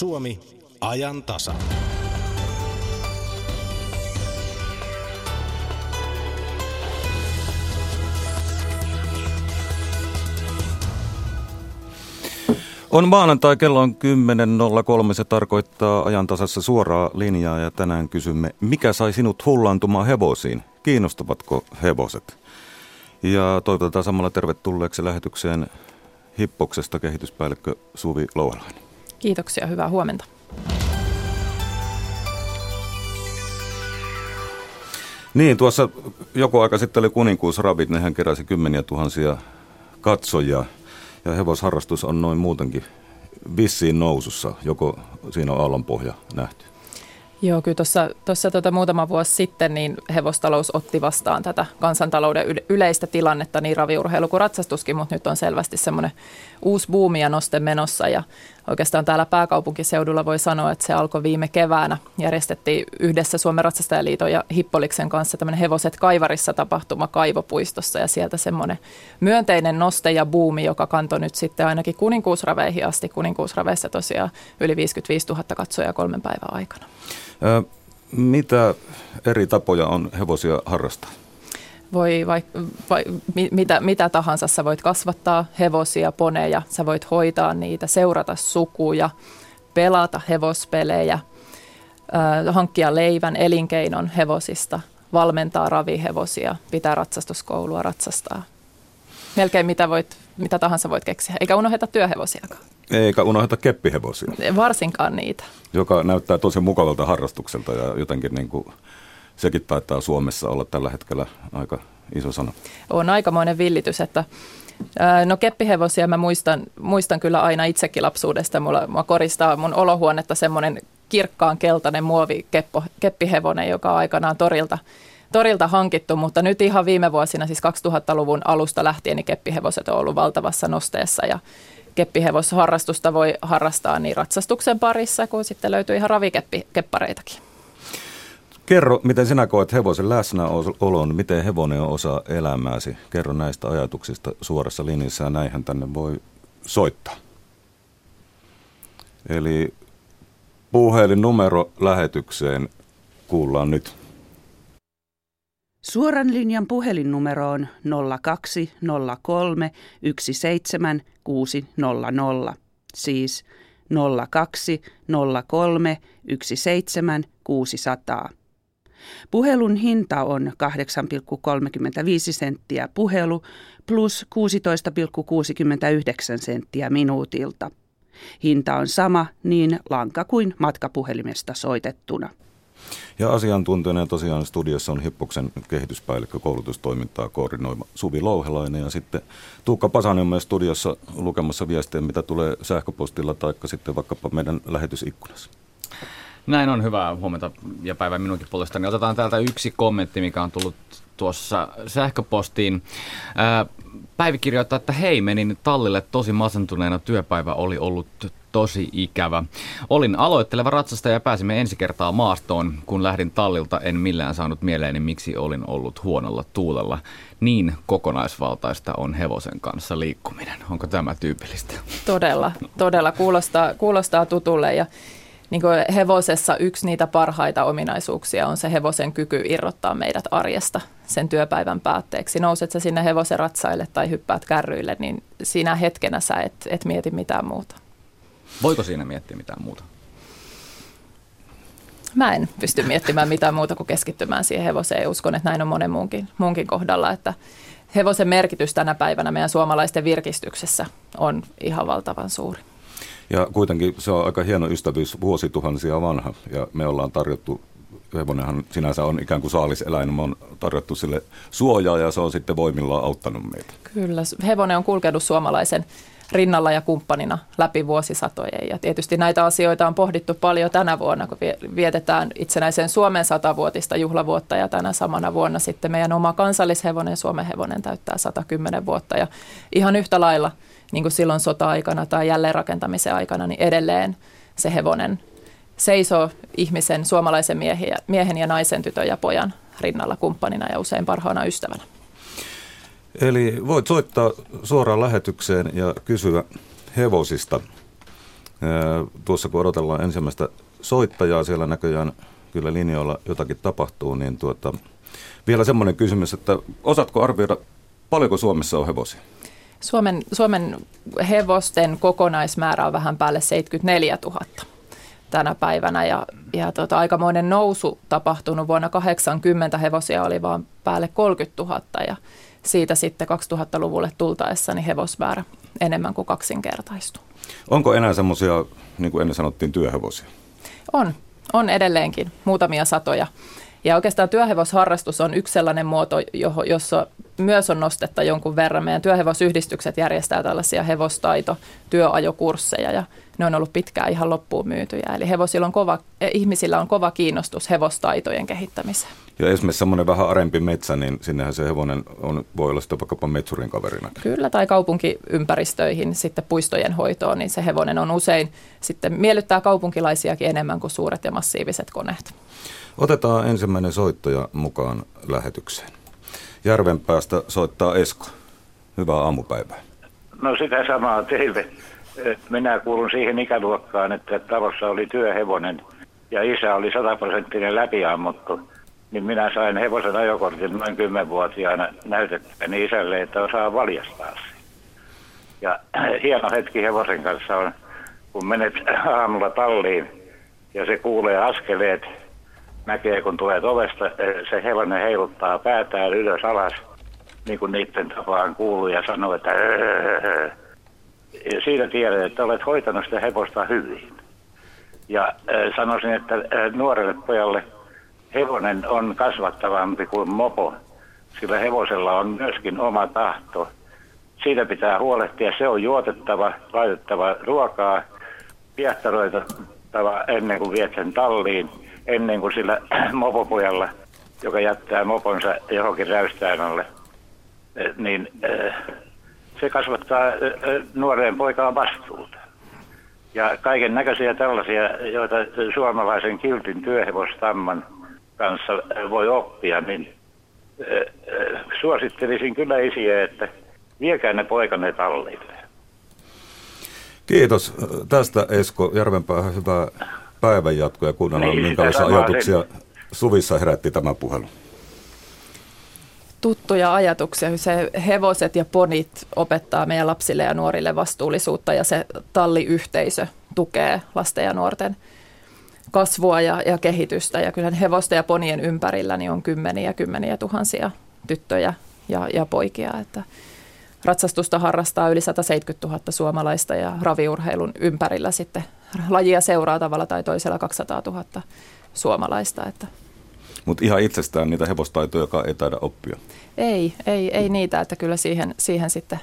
Suomi, ajan tasa. On maanantai, kello on 10.03. Se tarkoittaa ajantasassa suoraa linjaa ja tänään kysymme, mikä sai sinut hullantumaan hevosiin? Kiinnostavatko hevoset? Ja toivotetaan samalla tervetulleeksi lähetykseen Hippoksesta kehityspäällikkö Suvi Louhelainen. Kiitoksia, hyvää huomenta. Niin, tuossa joku aika sitten oli kuninkuusrabit, nehän keräsi kymmeniä tuhansia katsojia – ja hevosharrastus on noin muutenkin vissiin nousussa, joko siinä on aallonpohja nähty? Joo, kyllä tuossa, tuossa tuota muutama vuosi sitten niin hevostalous otti vastaan tätä kansantalouden yleistä tilannetta, niin raviurheilu kuin ratsastuskin, mutta nyt on selvästi semmoinen uusi buumi ja noste menossa ja oikeastaan täällä pääkaupunkiseudulla voi sanoa, että se alkoi viime keväänä. Järjestettiin yhdessä Suomen Ratsastajaliiton ja Hippoliksen kanssa tämmöinen Hevoset Kaivarissa tapahtuma Kaivopuistossa ja sieltä semmoinen myönteinen noste ja buumi, joka kantoi nyt sitten ainakin kuninkuusraveihin asti. Kuninkuusraveissa tosiaan yli 55 000 katsojaa kolmen päivän aikana. Ö, mitä eri tapoja on hevosia harrastaa? Voi vai, vai, mitä, mitä tahansa. Sä voit kasvattaa hevosia, poneja, sä voit hoitaa niitä, seurata sukuja, pelata hevospelejä, äh, hankkia leivän elinkeinon hevosista, valmentaa ravihevosia, pitää ratsastuskoulua, ratsastaa. Melkein mitä, voit, mitä tahansa voit keksiä, eikä unoheta työhevosiakaan. Eikä unoheta keppihevosia. Varsinkaan niitä. Joka näyttää tosi mukavalta harrastukselta ja jotenkin niin kuin sekin taitaa Suomessa olla tällä hetkellä aika iso sana. On aikamoinen villitys, että No keppihevosia mä muistan, muistan kyllä aina itsekin lapsuudesta. Mulla, mulla koristaa mun olohuonetta semmoinen kirkkaan keltainen muovi keppo, keppihevonen, joka on aikanaan torilta, torilta hankittu, mutta nyt ihan viime vuosina, siis 2000-luvun alusta lähtien, niin keppihevoset on ollut valtavassa nosteessa ja keppihevosharrastusta voi harrastaa niin ratsastuksen parissa kuin sitten löytyy ihan ravikeppareitakin. Kerro, miten sinä koet hevosen läsnäolon, miten hevonen on osa elämääsi. Kerro näistä ajatuksista suorassa linjassa ja näinhän tänne voi soittaa. Eli puhelin numero lähetykseen kuullaan nyt. Suoran linjan puhelinnumero on 0203 17600, siis 0203 17600. Puhelun hinta on 8,35 senttiä puhelu plus 16,69 senttiä minuutilta. Hinta on sama niin lanka kuin matkapuhelimesta soitettuna. Ja asiantuntijana tosiaan studiossa on Hippoksen kehityspäällikkö koulutustoimintaa koordinoima Suvi Louhelainen ja sitten Tuukka Pasanen on myös studiossa lukemassa viestejä, mitä tulee sähköpostilla tai sitten vaikkapa meidän lähetysikkunassa. Näin on hyvää huomenta ja päivää minunkin puolesta. Niin otetaan täältä yksi kommentti, mikä on tullut tuossa sähköpostiin. Päivi kirjoittaa, että hei, menin tallille tosi masentuneena. Työpäivä oli ollut tosi ikävä. Olin aloitteleva ratsastaja ja pääsimme ensi kertaa maastoon. Kun lähdin tallilta, en millään saanut mieleeni, miksi olin ollut huonolla tuulella. Niin kokonaisvaltaista on hevosen kanssa liikkuminen. Onko tämä tyypillistä? Todella, todella. Kuulostaa, kuulostaa tutulle ja niin kuin hevosessa yksi niitä parhaita ominaisuuksia on se hevosen kyky irrottaa meidät arjesta sen työpäivän päätteeksi. Nouset sä sinne hevosen ratsaille tai hyppäät kärryille, niin siinä hetkenä sä et, et mieti mitään muuta. Voiko siinä miettiä mitään muuta? Mä en pysty miettimään mitään muuta kuin keskittymään siihen hevoseen. Uskon, että näin on monen muunkin, muunkin kohdalla, että hevosen merkitys tänä päivänä meidän suomalaisten virkistyksessä on ihan valtavan suuri. Ja kuitenkin se on aika hieno ystävyys, vuosituhansia vanha, ja me ollaan tarjottu hevonenhan sinänsä on ikään kuin saaliseläin, me on tarjottu sille suojaa ja se on sitten voimillaan auttanut meitä. Kyllä, hevonen on kulkenut suomalaisen rinnalla ja kumppanina läpi vuosisatojen. Ja tietysti näitä asioita on pohdittu paljon tänä vuonna, kun vietetään itsenäisen Suomen satavuotista juhlavuotta ja tänä samana vuonna sitten meidän oma kansallishevonen, Suomen hevonen täyttää 110 vuotta ja ihan yhtä lailla – niin kuin silloin sota-aikana tai jälleenrakentamisen aikana, niin edelleen se hevonen seisoo ihmisen, suomalaisen miehen, miehen ja naisen, tytön ja pojan rinnalla kumppanina ja usein parhaana ystävänä. Eli voit soittaa suoraan lähetykseen ja kysyä hevosista. Tuossa kun odotellaan ensimmäistä soittajaa, siellä näköjään kyllä linjoilla jotakin tapahtuu, niin tuota, vielä semmoinen kysymys, että osaatko arvioida, paljonko Suomessa on hevosia? Suomen, Suomen hevosten kokonaismäärä on vähän päälle 74 000 tänä päivänä ja, ja tota, aikamoinen nousu tapahtunut vuonna 80 hevosia oli vaan päälle 30 000 ja siitä sitten 2000-luvulle tultaessa niin hevosmäärä enemmän kuin kaksinkertaistui. Onko enää semmoisia, niin kuin ennen sanottiin, työhevosia? On, on edelleenkin muutamia satoja. Ja oikeastaan työhevosharrastus on yksi sellainen muoto, jossa myös on nostetta jonkun verran. Meidän työhevosyhdistykset järjestää tällaisia hevostaito, työajokursseja ja ne on ollut pitkään ihan loppuun myytyjä. Eli hevosilla on kova, eh, ihmisillä on kova kiinnostus hevostaitojen kehittämiseen. Ja esimerkiksi semmoinen vähän arempi metsä, niin sinnehän se hevonen on, voi olla sitten vaikkapa metsurin kaverina. Kyllä, tai kaupunkiympäristöihin, sitten puistojen hoitoon, niin se hevonen on usein sitten miellyttää kaupunkilaisiakin enemmän kuin suuret ja massiiviset koneet. Otetaan ensimmäinen soittaja mukaan lähetykseen. Järvenpäästä soittaa Esko. Hyvää aamupäivää. No sitä samaa teille. Minä kuulun siihen ikäluokkaan, että talossa oli työhevonen ja isä oli sataprosenttinen läpiammuttu. Niin minä sain hevosen ajokortin noin kymmenvuotiaana näytettäni isälle, että osaa valjastaa Ja hieno hetki hevosen kanssa on, kun menet aamulla talliin ja se kuulee askeleet näkee, kun tulee ovesta, eh, se hevonen heiluttaa päätään ylös alas, niin kuin niiden tapaan kuuluu ja sanoo, että ja siitä tiedät, että olet hoitanut sitä hevosta hyvin. Ja äh, sanoisin, että äh, nuorelle pojalle hevonen on kasvattavampi kuin mopo, sillä hevosella on myöskin oma tahto. Siitä pitää huolehtia, se on juotettava, laitettava ruokaa, piehtaroitava ennen kuin viet sen talliin – ennen kuin sillä mopopojalla, joka jättää moponsa johonkin räystään alle, eh, niin eh, se kasvattaa eh, nuoreen poikaan vastuuta. Ja kaiken näköisiä tällaisia, joita suomalaisen kiltin työhevostamman kanssa voi oppia, niin suosittelisin kyllä isiä, että viekää ne poikanne tallille. Kiitos tästä Esko Järvenpää. Hyvää päivänjatko ja kuunnellaan, niin, minkälaisia ajatuksia Suvissa herätti tämä puhelu. Tuttuja ajatuksia. Se hevoset ja ponit opettaa meidän lapsille ja nuorille vastuullisuutta ja se talliyhteisö tukee lasten ja nuorten kasvua ja, ja kehitystä. Ja kyllä hevosten ja ponien ympärillä niin on kymmeniä kymmeniä tuhansia tyttöjä ja, ja poikia. Että ratsastusta harrastaa yli 170 000 suomalaista ja raviurheilun ympärillä sitten lajia seuraa tavalla tai toisella 200 000 suomalaista. Että. Mutta ihan itsestään niitä hevostaitoja, joka ei taida oppia. Ei, ei, ei niitä, että kyllä siihen, siihen sitten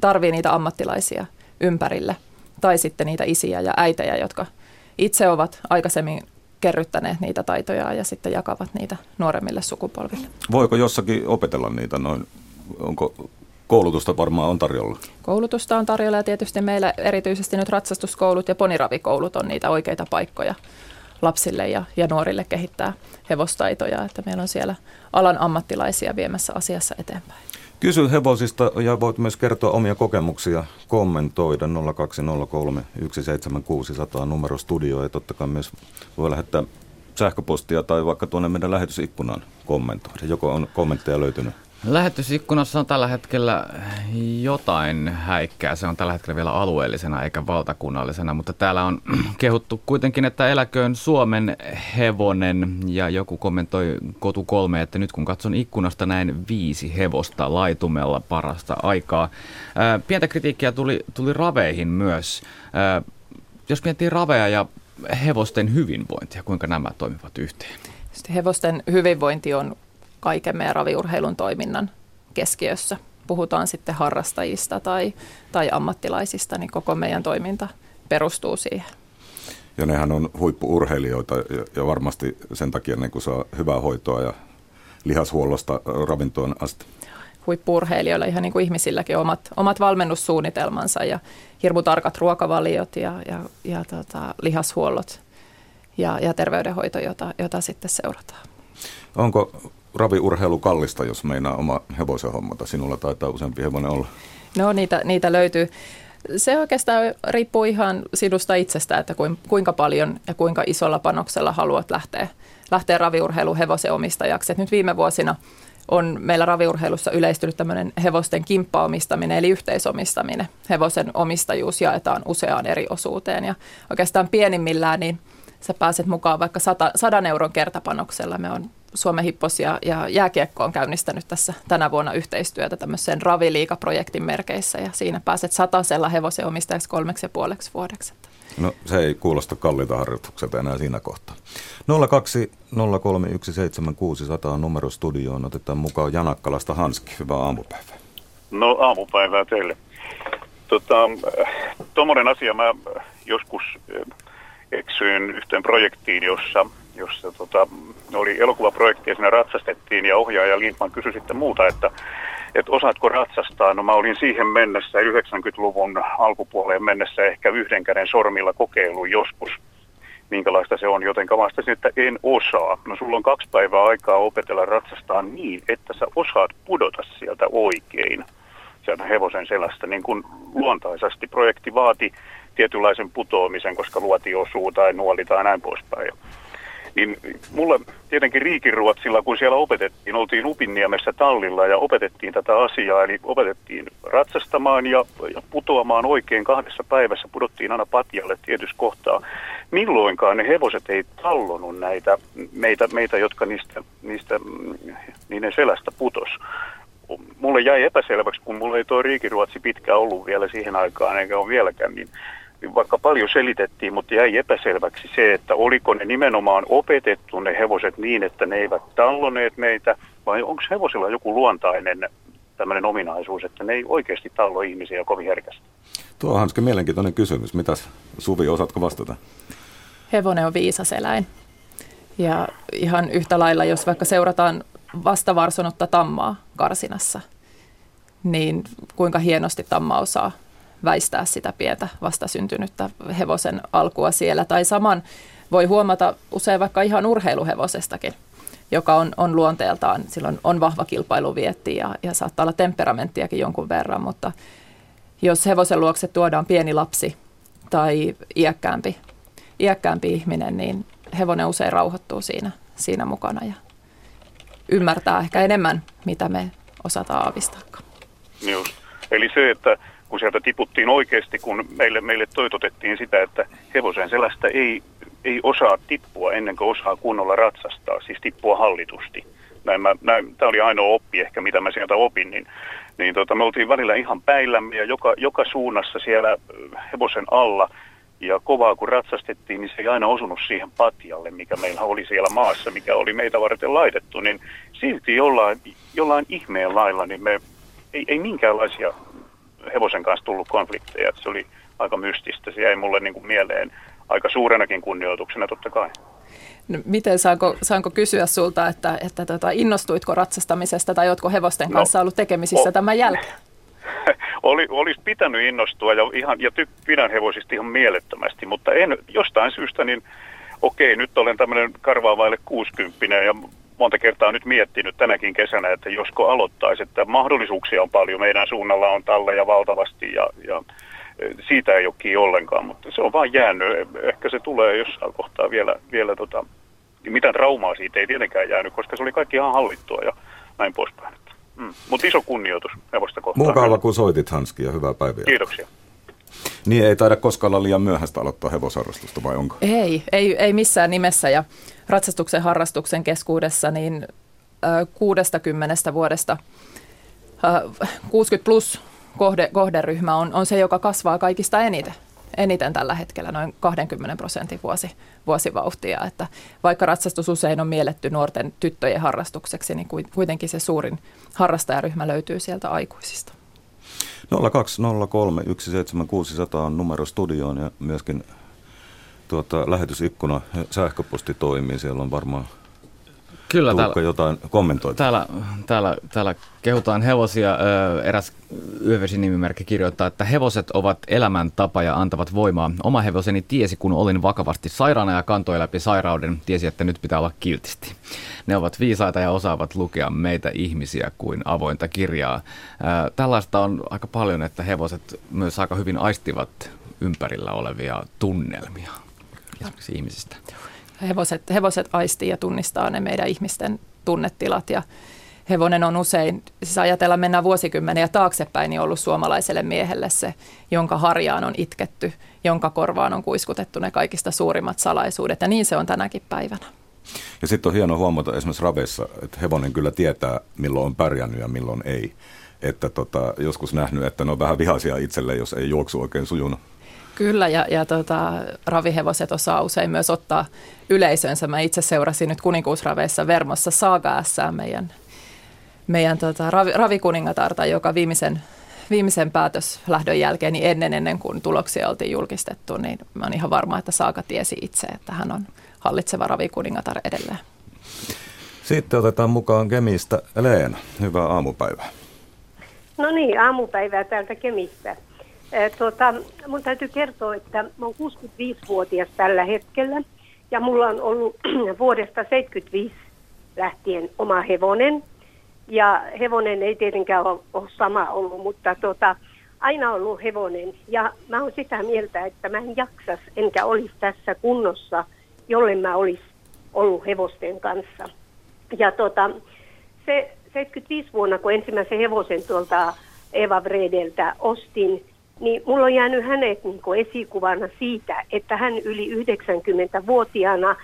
tarvii niitä ammattilaisia ympärille. Tai sitten niitä isiä ja äitejä, jotka itse ovat aikaisemmin kerryttäneet niitä taitoja ja sitten jakavat niitä nuoremmille sukupolville. Voiko jossakin opetella niitä noin? Onko koulutusta varmaan on tarjolla? Koulutusta on tarjolla ja tietysti meillä erityisesti nyt ratsastuskoulut ja poniravikoulut on niitä oikeita paikkoja lapsille ja, ja nuorille kehittää hevostaitoja, että meillä on siellä alan ammattilaisia viemässä asiassa eteenpäin. Kysy hevosista ja voit myös kertoa omia kokemuksia, kommentoida 0203 17600 numero studio ja totta kai myös voi lähettää sähköpostia tai vaikka tuonne meidän lähetysikkunaan kommentoida. Joko on kommentteja löytynyt? Lähetysikkunassa on tällä hetkellä jotain häikkää. Se on tällä hetkellä vielä alueellisena eikä valtakunnallisena, mutta täällä on kehuttu kuitenkin, että eläköön Suomen hevonen. Ja joku kommentoi Kotu kolme, että nyt kun katson ikkunasta näin viisi hevosta laitumella parasta aikaa. pientä kritiikkiä tuli, tuli raveihin myös. jos miettii raveja ja hevosten hyvinvointia, kuinka nämä toimivat yhteen? Sitten hevosten hyvinvointi on kaiken meidän raviurheilun toiminnan keskiössä. Puhutaan sitten harrastajista tai, tai ammattilaisista, niin koko meidän toiminta perustuu siihen. Ja nehän on huippuurheilijoita ja, ja varmasti sen takia ne kun saa hyvää hoitoa ja lihashuollosta ravintoon asti. Huippuurheilijoilla ihan niin kuin ihmisilläkin omat, omat valmennussuunnitelmansa ja hirmu tarkat ruokavaliot ja, ja, ja tota, lihashuollot ja, ja terveydenhoito, jota, jota sitten seurataan. Onko raviurheilu kallista, jos meinaa oma hevosen hommata? Sinulla taitaa useampi hevonen olla. No niitä, niitä löytyy. Se oikeastaan riippuu ihan sinusta itsestä, että kuinka paljon ja kuinka isolla panoksella haluat lähteä, lähteä raviurheilu hevosen omistajaksi. Et nyt viime vuosina on meillä raviurheilussa yleistynyt tämmöinen hevosten kimppaomistaminen eli yhteisomistaminen. Hevosen omistajuus jaetaan useaan eri osuuteen ja oikeastaan pienimmillään niin sä pääset mukaan vaikka 100, 100 euron kertapanoksella. Me on Suomen Hippos ja, ja Jääkiekko on käynnistänyt tässä tänä vuonna yhteistyötä tämmöisen Raviliika-projektin merkeissä ja siinä pääset satasella hevosen omistajaksi kolmeksi ja puoleksi vuodeksi. No se ei kuulosta kalliita harjoitukselta enää siinä kohtaa. 020317600 on numero studioon. Otetaan mukaan Janakkalasta Hanski. Hyvää aamupäivää. No aamupäivää teille. Tuommoinen tota, asia, mä joskus eksyin yhteen projektiin, jossa, jossa tota, oli elokuvaprojekti ja siinä ratsastettiin ja ohjaaja Lindman kysyi sitten muuta, että, että osaatko ratsastaa. No mä olin siihen mennessä 90-luvun alkupuoleen mennessä ehkä yhden käden sormilla kokeillut joskus minkälaista se on, joten vastasin, että en osaa. No sulla on kaksi päivää aikaa opetella ratsastaa niin, että sä osaat pudota sieltä oikein sieltä hevosen selästä, niin kuin luontaisesti. Projekti vaati tietynlaisen putoamisen, koska luoti osuu tai nuoli tai näin poispäin. Niin mulle tietenkin Riikiruotsilla, kun siellä opetettiin, oltiin Upinniemessä tallilla ja opetettiin tätä asiaa, eli opetettiin ratsastamaan ja, putoamaan oikein kahdessa päivässä, pudottiin aina patjalle tietyssä kohtaa. Milloinkaan ne hevoset ei tallonut näitä, meitä, meitä jotka niistä, niistä niiden selästä putos mulle jäi epäselväksi, kun mulla ei tuo Riikiruotsi pitkä ollut vielä siihen aikaan, eikä ole vieläkään, niin vaikka paljon selitettiin, mutta jäi epäselväksi se, että oliko ne nimenomaan opetettu ne hevoset niin, että ne eivät talloneet meitä, vai onko hevosilla joku luontainen tämmöinen ominaisuus, että ne ei oikeasti tallo ihmisiä kovin herkästi? Tuo on Hanske mielenkiintoinen kysymys. Mitäs Suvi, osaatko vastata? Hevonen on viisas eläin. Ja ihan yhtä lailla, jos vaikka seurataan vastavarsonutta tammaa karsinassa, niin kuinka hienosti tamma osaa väistää sitä pientä vastasyntynyttä hevosen alkua siellä. Tai saman voi huomata usein vaikka ihan urheiluhevosestakin, joka on, on luonteeltaan, silloin on vahva kilpailuvietti ja, ja saattaa olla temperamenttiakin jonkun verran, mutta jos hevosen luokse tuodaan pieni lapsi tai iäkkäämpi, iäkkäämpi ihminen, niin hevonen usein rauhoittuu siinä, siinä mukana ja ymmärtää ehkä enemmän, mitä me osataan aavistaa. Just. Eli se, että kun sieltä tiputtiin oikeasti, kun meille, meille toitotettiin sitä, että hevosen selästä ei, ei osaa tippua ennen kuin osaa kunnolla ratsastaa, siis tippua hallitusti. Näin mä, näin, tämä oli ainoa oppi ehkä, mitä mä sieltä opin, niin, niin tota, me oltiin välillä ihan päillämme ja joka, joka suunnassa siellä hevosen alla ja kovaa kun ratsastettiin, niin se ei aina osunut siihen patjalle, mikä meillä oli siellä maassa, mikä oli meitä varten laitettu, niin silti jollain, jollain ihmeen lailla, niin me ei, ei minkäänlaisia hevosen kanssa tullut konflikteja. Se oli aika mystistä. Se jäi mulle niin kuin mieleen aika suurenakin kunnioituksena totta kai. No, miten saanko, saanko kysyä sulta, että, että tota, innostuitko ratsastamisesta tai oletko hevosten no, kanssa no, ollut tekemisissä o, tämän jälkeen? Oli, olisi pitänyt innostua ja, ihan, ja ty, pidän hevosista ihan mielettömästi, mutta en jostain syystä niin okei, nyt olen tämmöinen karvaavaille 60 ja monta kertaa nyt miettinyt tänäkin kesänä, että josko aloittaisi, että mahdollisuuksia on paljon. Meidän suunnalla on talleja valtavasti ja, ja e, siitä ei ole kiinni ollenkaan, mutta se on vaan jäänyt. Ehkä se tulee jossain kohtaa vielä, vielä tota, mitään traumaa siitä ei tietenkään jäänyt, koska se oli kaikki ihan hallittua ja näin poispäin. Mm. Mutta iso kunnioitus hevosta kohtaan. Mukava, kun soitit Hanski ja hyvää päivää. Kiitoksia. Niin ei taida koskaan olla liian myöhäistä aloittaa hevosharrastusta vai onko? Ei, ei, ei missään nimessä ja ratsastuksen harrastuksen keskuudessa niin äh, 60 vuodesta äh, 60 plus kohde, kohderyhmä on, on se, joka kasvaa kaikista eniten eniten tällä hetkellä, noin 20 prosentin vuosi, vuosivauhtia. Että vaikka ratsastus usein on mielletty nuorten tyttöjen harrastukseksi, niin kuitenkin se suurin harrastajaryhmä löytyy sieltä aikuisista. 020317600 on numero studioon ja myöskin tuota, lähetysikkuna sähköposti toimii. Siellä on varmaan Kyllä, täällä, jotain kommentoita? Täällä, täällä, täällä kehutaan hevosia. Eräs yövesin nimimerkki kirjoittaa, että hevoset ovat elämäntapa ja antavat voimaa. Oma hevoseni tiesi, kun olin vakavasti sairaana ja kantoi läpi sairauden, tiesi, että nyt pitää olla kiltisti. Ne ovat viisaita ja osaavat lukea meitä ihmisiä kuin avointa kirjaa. Tällaista on aika paljon, että hevoset myös aika hyvin aistivat ympärillä olevia tunnelmia esimerkiksi ihmisistä. Hevoset, hevoset aistii ja tunnistaa ne meidän ihmisten tunnetilat ja hevonen on usein, siis ajatella mennään vuosikymmeniä taaksepäin, niin ollut suomalaiselle miehelle se, jonka harjaan on itketty, jonka korvaan on kuiskutettu ne kaikista suurimmat salaisuudet ja niin se on tänäkin päivänä. Ja sitten on hieno huomata esimerkiksi raveissa, että hevonen kyllä tietää, milloin on pärjännyt ja milloin ei. Että tota, joskus nähnyt, että ne on vähän vihaisia itselle, jos ei juoksu oikein sujunut. Kyllä, ja, ja tota, ravihevoset osaa usein myös ottaa yleisönsä. Mä itse seurasin nyt kuninkuusraveissa Vermossa Saga meidän, meidän tota, ravi, ravikuningatarta, joka viimeisen, viimeisen päätöslähdön jälkeen, niin ennen, ennen kuin tuloksia oltiin julkistettu, niin mä oon ihan varma, että Saga tiesi itse, että hän on hallitseva ravikuningatar edelleen. Sitten otetaan mukaan Kemistä Leena. Hyvää aamupäivää. No niin, aamupäivää täältä Kemistä. Tuota, mun täytyy kertoa, että mä oon 65-vuotias tällä hetkellä ja mulla on ollut vuodesta 75 lähtien oma hevonen. Ja hevonen ei tietenkään ole, ole sama ollut, mutta tuota, aina ollut hevonen. Ja mä oon sitä mieltä, että mä en jaksas enkä olisi tässä kunnossa, jolle mä olisi ollut hevosten kanssa. Ja tuota, se 75 vuonna, kun ensimmäisen hevosen tuolta Eva Vredeltä ostin, niin mulla on jäänyt hänet niin kuin esikuvana siitä, että hän yli 90-vuotiaana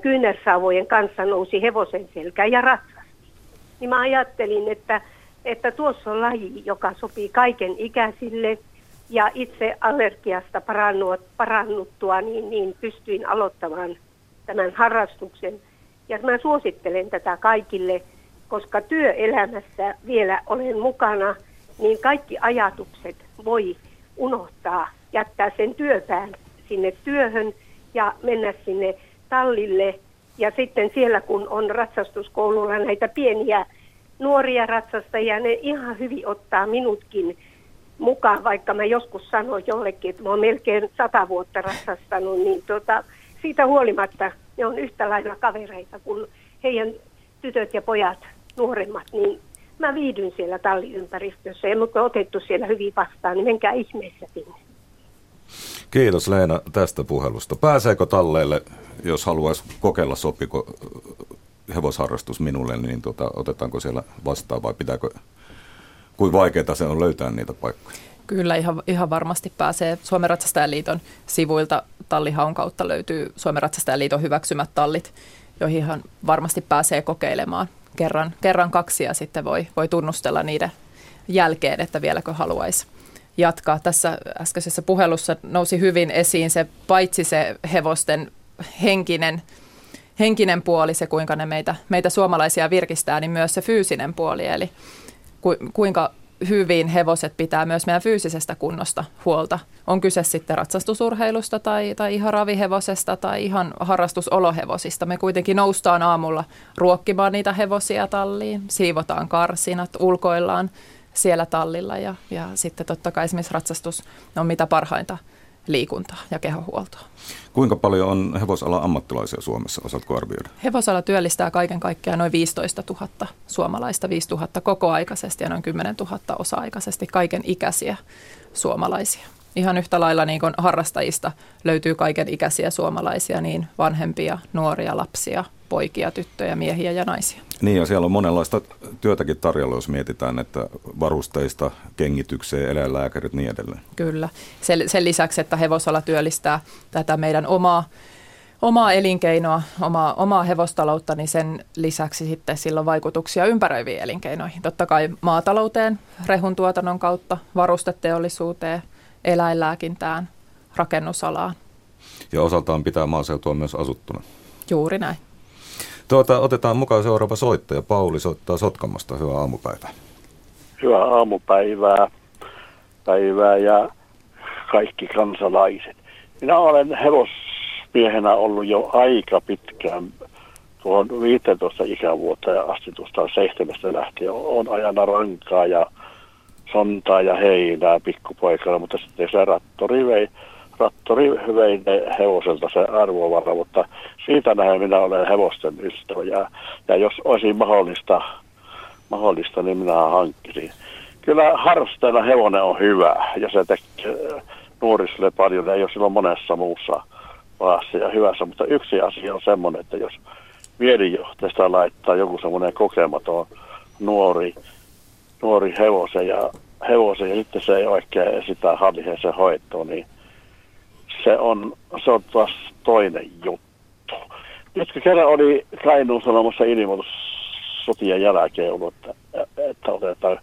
kyynärsauvojen kanssa nousi hevosen selkään ja ratsasti. Niin mä ajattelin, että, että tuossa on laji, joka sopii kaiken ikäisille ja itse allergiasta parannut, parannuttua, niin, niin pystyin aloittamaan tämän harrastuksen. Ja mä suosittelen tätä kaikille, koska työelämässä vielä olen mukana, niin kaikki ajatukset voi unohtaa, jättää sen työpään sinne työhön ja mennä sinne tallille. Ja sitten siellä, kun on ratsastuskoululla näitä pieniä nuoria ratsastajia, ne ihan hyvin ottaa minutkin mukaan, vaikka mä joskus sanoin jollekin, että mä oon melkein sata vuotta ratsastanut, niin tota, siitä huolimatta ne on yhtä lailla kavereita kuin heidän tytöt ja pojat nuoremmat, niin mä viidyn siellä talliympäristössä ja mut on otettu siellä hyvin vastaan, niin menkää ihmeessä sinne. Kiitos Leena tästä puhelusta. Pääseekö talleille, jos haluaisi kokeilla, sopiko hevosharrastus minulle, niin tota, otetaanko siellä vastaan vai pitääkö, kuin vaikeaa se on löytää niitä paikkoja? Kyllä, ihan, ihan varmasti pääsee. Suomen Ratsastajaliiton sivuilta tallihaun kautta löytyy Suomen Ratsastajaliiton hyväksymät tallit, joihin varmasti pääsee kokeilemaan kerran, kerran kaksi ja sitten voi, voi tunnustella niiden jälkeen, että vieläkö haluaisi jatkaa. Tässä äskeisessä puhelussa nousi hyvin esiin se paitsi se hevosten henkinen, henkinen puoli, se kuinka ne meitä, meitä suomalaisia virkistää, niin myös se fyysinen puoli, eli ku, kuinka hyvin hevoset pitää myös meidän fyysisestä kunnosta huolta. On kyse sitten ratsastusurheilusta tai, tai ihan ravihevosesta tai ihan harrastusolohevosista. Me kuitenkin noustaan aamulla ruokkimaan niitä hevosia talliin, siivotaan karsinat, ulkoillaan siellä tallilla ja, ja sitten totta kai esimerkiksi ratsastus on mitä parhainta liikuntaa ja kehohuoltoa. Kuinka paljon on hevosala ammattilaisia Suomessa, osaatko arvioida? Hevosala työllistää kaiken kaikkiaan noin 15 000 suomalaista, 5 000 kokoaikaisesti ja noin 10 000 osa-aikaisesti, kaiken ikäisiä suomalaisia. Ihan yhtä lailla niin kuin harrastajista löytyy kaiken ikäisiä suomalaisia, niin vanhempia, nuoria, lapsia, poikia, tyttöjä, miehiä ja naisia. Niin ja siellä on monenlaista työtäkin tarjolla, jos mietitään, että varusteista, kengitykseen, eläinlääkärit ja niin edelleen. Kyllä. Sen, sen lisäksi, että hevosala työllistää tätä meidän omaa, omaa elinkeinoa, omaa, omaa hevostaloutta, niin sen lisäksi sitten sillä on vaikutuksia ympäröiviin elinkeinoihin. Totta kai maatalouteen, rehun tuotannon kautta, varusteteollisuuteen, eläinlääkintään, rakennusalaan. Ja osaltaan pitää maaseutua myös asuttuna. Juuri näin. Tuota, otetaan mukaan seuraava soittaja. Pauli soittaa Sotkamosta. Hyvää aamupäivää. Hyvää aamupäivää päivää ja kaikki kansalaiset. Minä olen hevosmiehenä ollut jo aika pitkään tuohon 15 ikävuotta ja asti tuosta seitsemästä lähtien on ajana rankaa ja sontaa ja heinää pikkupoikana, mutta sitten se rattori vei, rattori vei ne hevoselta se arvovara, mutta siitä näin minä olen hevosten ystävä ja, ja jos olisi mahdollista, mahdollista, niin minä hankkisin. Kyllä harrastajana hevonen on hyvä ja se tekee nuorisille paljon, ei ole silloin monessa muussa maassa ja hyvässä, mutta yksi asia on semmoinen, että jos mielijohteesta laittaa joku semmoinen kokematon nuori, nuori hevosen ja, hevosen ja sitten se ei oikein sitä halliheen hoitoa, niin se on, se on taas toinen juttu. Nyt kun kerran oli Kainuun sanomassa ilmoitus sotien jälkeen ollut, että, että otetaan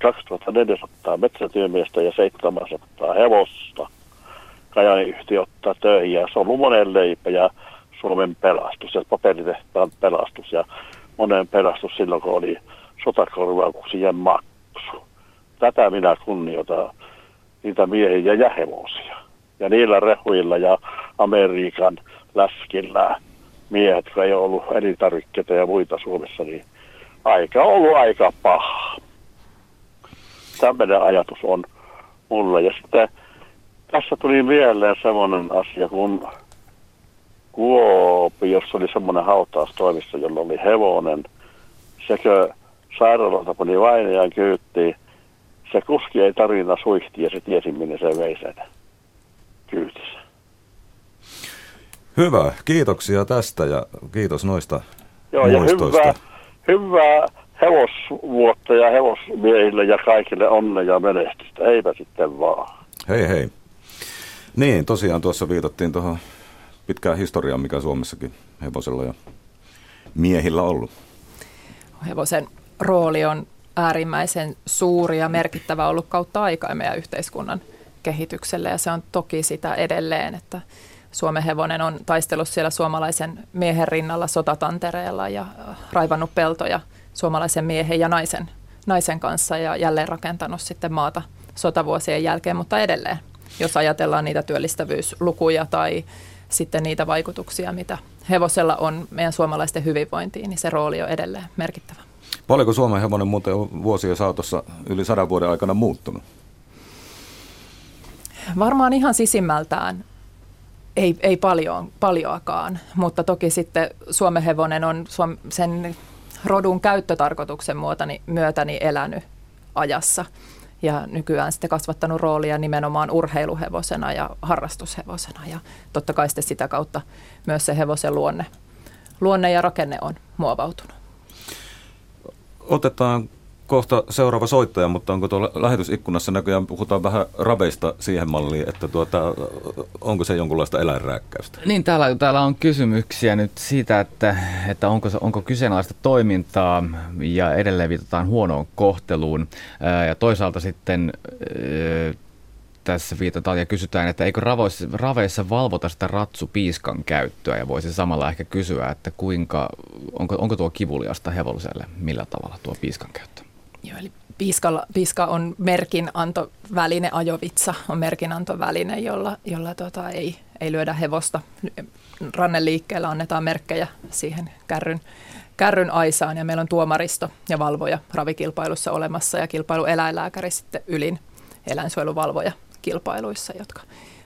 2400 metsätyömiestä ja 700 hevosta. Kajani yhtiö ottaa töihin ja se on ollut monen leipä ja Suomen pelastus ja paperitehtaan pelastus ja monen pelastus silloin, kun oli sotakorvauksien maksu. Tätä minä kunnioitan niitä miehiä ja hevosia. Ja niillä rehuilla ja Amerikan läskillä miehet, jotka ei ollut elintarvikkeita ja muita Suomessa, niin aika on ollut aika paha. Tämmöinen ajatus on mulla. Ja sitten tässä tuli mieleen semmoinen asia, kun Kuopiossa oli semmoinen hautaustoimissa, jolla oli hevonen. Sekö sairaalalta pani vainajan kyyttiin. Se kuski ei tarina suihti ja se tiesi, minne se vei sen kyytissä. Hyvä, kiitoksia tästä ja kiitos noista Joo, ja hyvää, hyvää hevosvuotta ja hevosmiehille ja kaikille onnea ja menestystä. Eipä sitten vaan. Hei hei. Niin, tosiaan tuossa viitattiin tuohon pitkään historiaan, mikä Suomessakin hevosella ja miehillä ollut. Hevosen rooli on äärimmäisen suuri ja merkittävä ollut kautta aikaa meidän yhteiskunnan kehitykselle ja se on toki sitä edelleen, että Suomen hevonen on taistellut siellä suomalaisen miehen rinnalla sotatantereella ja raivannut peltoja suomalaisen miehen ja naisen, naisen kanssa ja jälleen rakentanut sitten maata sotavuosien jälkeen, mutta edelleen, jos ajatellaan niitä työllistävyyslukuja tai sitten niitä vaikutuksia, mitä hevosella on meidän suomalaisten hyvinvointiin, niin se rooli on edelleen merkittävä. Paljonko Suomen hevonen muuten on vuosien saatossa yli sadan vuoden aikana muuttunut? Varmaan ihan sisimmältään ei, ei paljon, paljoakaan, mutta toki sitten Suomen hevonen on sen rodun käyttötarkoituksen myötäni elänyt ajassa ja nykyään sitten kasvattanut roolia nimenomaan urheiluhevosena ja harrastushevosena ja totta kai sitten sitä kautta myös se hevosen luonne, luonne ja rakenne on muovautunut. Otetaan kohta seuraava soittaja, mutta onko tuolla lähetysikkunassa näköjään puhutaan vähän raveista siihen malliin, että tuota, onko se jonkunlaista eläinrääkkäystä? Niin, täällä, täällä on kysymyksiä nyt siitä, että, että onko, onko kyseenalaista toimintaa ja edelleen viitataan huonoon kohteluun. Ja toisaalta sitten tässä viitataan ja kysytään, että eikö ravoissa, raveissa valvota sitä ratsupiiskan käyttöä ja voisi samalla ehkä kysyä, että kuinka, onko, onko tuo kivuliasta hevoselle, millä tavalla tuo piiskan käyttö? Joo, eli piiskalla, piiska on merkinantoväline, ajovitsa on merkinantoväline, jolla, jolla tota, ei, ei lyödä hevosta. Rannen liikkeellä annetaan merkkejä siihen kärryn, kärryn aisaan ja meillä on tuomaristo ja valvoja ravikilpailussa olemassa ja kilpailueläinlääkäri sitten ylin eläinsuojeluvalvoja kilpailuissa, jotka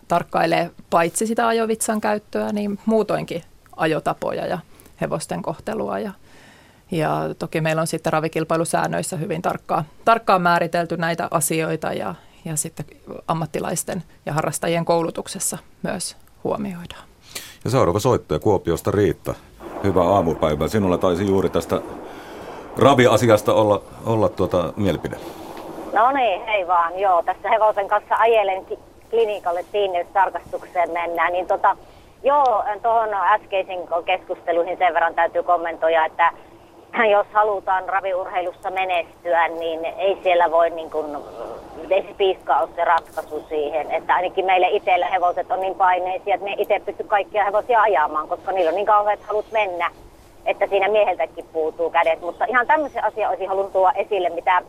tarkkailee paitsi sitä ajovitsan käyttöä, niin muutoinkin ajotapoja ja hevosten kohtelua ja ja toki meillä on sitten ravikilpailusäännöissä hyvin tarkkaan, tarkkaan määritelty näitä asioita ja, ja sitten ammattilaisten ja harrastajien koulutuksessa myös huomioidaan. Ja seuraava soittaja Kuopiosta Riitta. Hyvää aamupäivää. Sinulla taisi juuri tästä raviasiasta olla, olla tuota mielipide. No niin, hei vaan. Joo, tässä hevosen kanssa ajelen klinikalle tiineystarkastukseen mennään. Niin tota, joo, tuohon äskeisiin keskusteluihin sen verran täytyy kommentoida, että jos halutaan raviurheilussa menestyä, niin ei siellä voi niin kuin, ei se ole se ratkaisu siihen. Että ainakin meille itsellä hevoset on niin paineisia, että me itse pysty kaikkia hevosia ajamaan, koska niillä on niin kauheat halut mennä, että siinä mieheltäkin puutuu kädet. Mutta ihan tämmöisen asian olisin halunnut tuoda esille, mitä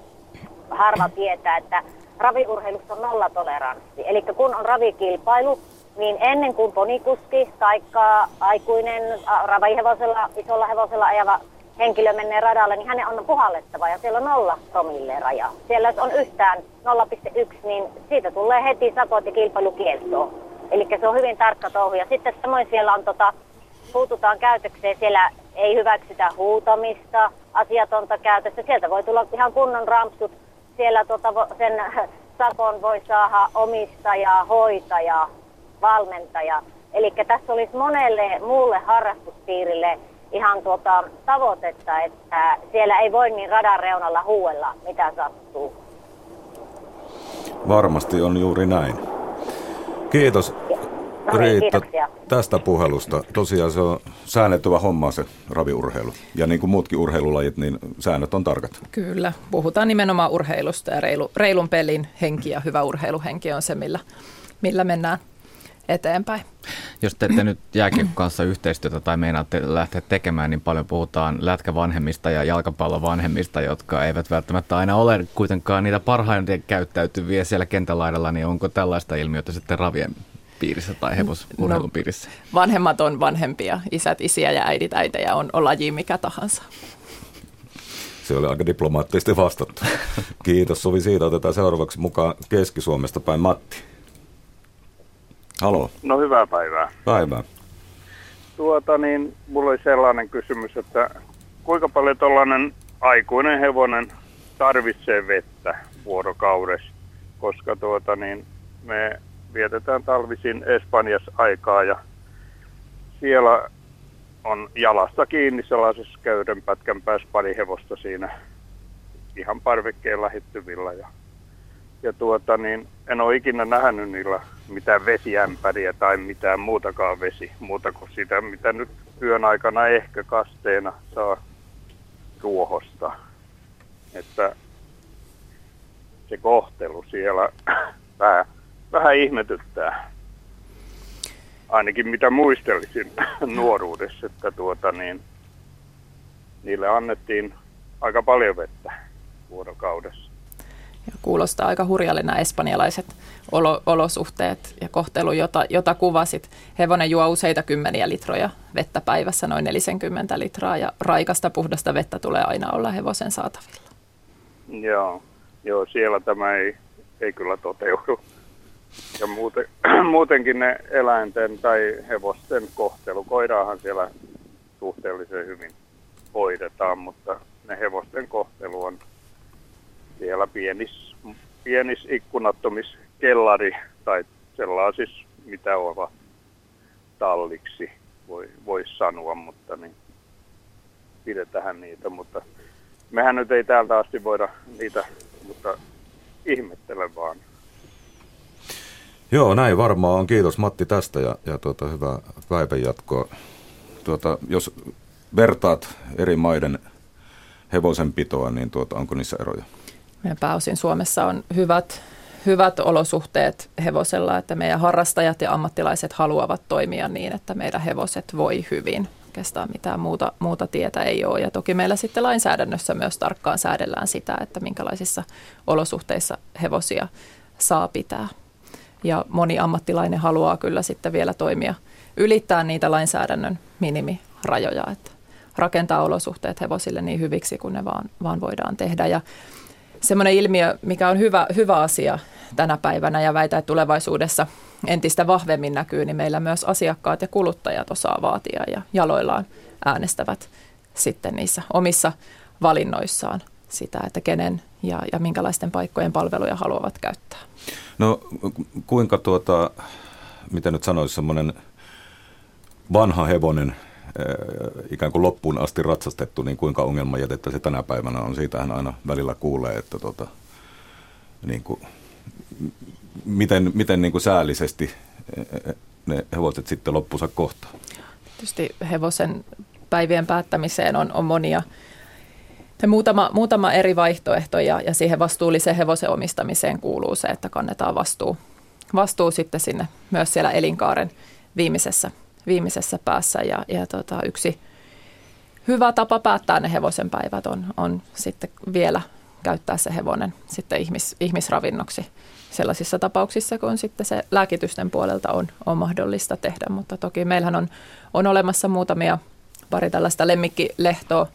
harva tietää, että raviurheilussa on nollatoleranssi. Eli kun on ravikilpailu, niin ennen kuin ponikuski tai aikuinen ravahevosella, isolla hevosella ajava henkilö menee radalle, niin hänen on puhallettava ja siellä on nolla promille raja. Siellä jos on yhtään 0,1, niin siitä tulee heti sakot ja kilpailukieltoa. Eli se on hyvin tarkka touhu. Ja sitten samoin siellä on tota, puututaan käytökseen, siellä ei hyväksytä huutamista, asiatonta käytöstä. Sieltä voi tulla ihan kunnon rampsut. Siellä tota, sen sakon voi saada omistaja, hoitaja, valmentaja. Eli tässä olisi monelle muulle harrastuspiirille ihan tuota tavoitetta, että siellä ei voi niin radan reunalla huuella, mitä sattuu. Varmasti on juuri näin. Kiitos No niin, Riitta kiitoksia. tästä puhelusta. Tosiaan se on säännettyvä homma se raviurheilu. Ja niin kuin muutkin urheilulajit, niin säännöt on tarkat. Kyllä, puhutaan nimenomaan urheilusta ja reilu, reilun pelin henki ja hyvä urheiluhenki on se, millä, millä mennään eteenpäin. Jos teette nyt jääkiekon kanssa yhteistyötä tai meinaatte lähteä tekemään, niin paljon puhutaan lätkävanhemmista ja jalkapallovanhemmista, jotka eivät välttämättä aina ole kuitenkaan niitä parhaiten käyttäytyviä siellä kentälaidalla, niin onko tällaista ilmiötä sitten ravien piirissä tai hevosurheilun No. piirissä? Vanhemmat on vanhempia, isät, isiä ja äidit, äitejä on, on laji mikä tahansa. Se oli aika diplomaattisesti vastattu. Kiitos Sovi siitä. Otetaan seuraavaksi mukaan Keski-Suomesta päin Matti. Halo, No hyvää päivää. päivää. Tuota niin, mulla oli sellainen kysymys, että kuinka paljon tuollainen aikuinen hevonen tarvitsee vettä vuorokaudessa, koska tuota niin, me vietetään talvisin Espanjassa aikaa ja siellä on jalasta kiinni sellaisessa köydenpätkän päässä pari hevosta siinä ihan parvekkeen lähettyvillä ja ja tuota, niin en ole ikinä nähnyt niillä mitään vesiämpäriä tai mitään muutakaan vesi, muuta kuin sitä, mitä nyt yön aikana ehkä kasteena saa ruohosta. Että se kohtelu siellä vähän, vähän ihmetyttää. Ainakin mitä muistelisin nuoruudessa, että tuota niin, niille annettiin aika paljon vettä vuorokaudessa. Ja kuulostaa aika hurjalle nämä espanjalaiset olo, olosuhteet ja kohtelu, jota, jota kuvasit. Hevonen juo useita kymmeniä litroja vettä päivässä, noin 40 litraa, ja raikasta puhdasta vettä tulee aina olla hevosen saatavilla. Joo, joo siellä tämä ei, ei kyllä toteudu. Ja muuten, muutenkin ne eläinten tai hevosten kohtelu, koiraahan siellä suhteellisen hyvin hoidetaan, mutta ne hevosten kohtelu on siellä pienis, pienis ikkunattomis kellari tai sellaisissa, mitä ovat talliksi, voi, voisi sanoa, mutta niin pidetään niitä, mutta mehän nyt ei täältä asti voida niitä, mutta ihmettelen vaan. Joo, näin varmaan on. Kiitos Matti tästä ja, ja tuota, hyvää päivänjatkoa. Tuota, jos vertaat eri maiden hevosenpitoa, niin tuota, onko niissä eroja? Meidän pääosin Suomessa on hyvät, hyvät olosuhteet hevosella, että meidän harrastajat ja ammattilaiset haluavat toimia niin, että meidän hevoset voi hyvin. Oikeastaan mitään muuta, muuta tietä ei ole. Ja toki meillä sitten lainsäädännössä myös tarkkaan säädellään sitä, että minkälaisissa olosuhteissa hevosia saa pitää. Ja moni ammattilainen haluaa kyllä sitten vielä toimia, ylittää niitä lainsäädännön minimirajoja, että rakentaa olosuhteet hevosille niin hyviksi kuin ne vaan, vaan voidaan tehdä. Ja semmoinen ilmiö, mikä on hyvä, hyvä asia tänä päivänä ja väitä, että tulevaisuudessa entistä vahvemmin näkyy, niin meillä myös asiakkaat ja kuluttajat osaa vaatia ja jaloillaan äänestävät sitten niissä omissa valinnoissaan sitä, että kenen ja, ja minkälaisten paikkojen palveluja haluavat käyttää. No kuinka tuota, mitä nyt sanoisi, semmoinen vanha hevonen, ikään kuin loppuun asti ratsastettu, niin kuinka ongelmajätettä se tänä päivänä on. Siitähän aina välillä kuulee, että tota, niin kuin, miten, miten niin kuin säällisesti ne hevoset sitten loppunsa kohtaa. Tietysti hevosen päivien päättämiseen on, on monia muutama, muutama eri vaihtoehto ja, ja siihen vastuulliseen hevosen omistamiseen kuuluu se, että kannetaan vastuu, vastuu sitten sinne myös siellä elinkaaren viimeisessä, viimeisessä päässä. Ja, ja tota, yksi hyvä tapa päättää ne hevosen päivät on, on sitten vielä käyttää se hevonen sitten ihmis, ihmisravinnoksi sellaisissa tapauksissa, kun sitten se lääkitysten puolelta on, on mahdollista tehdä. Mutta toki meillähän on, on olemassa muutamia pari tällaista lemmikkilehtoa,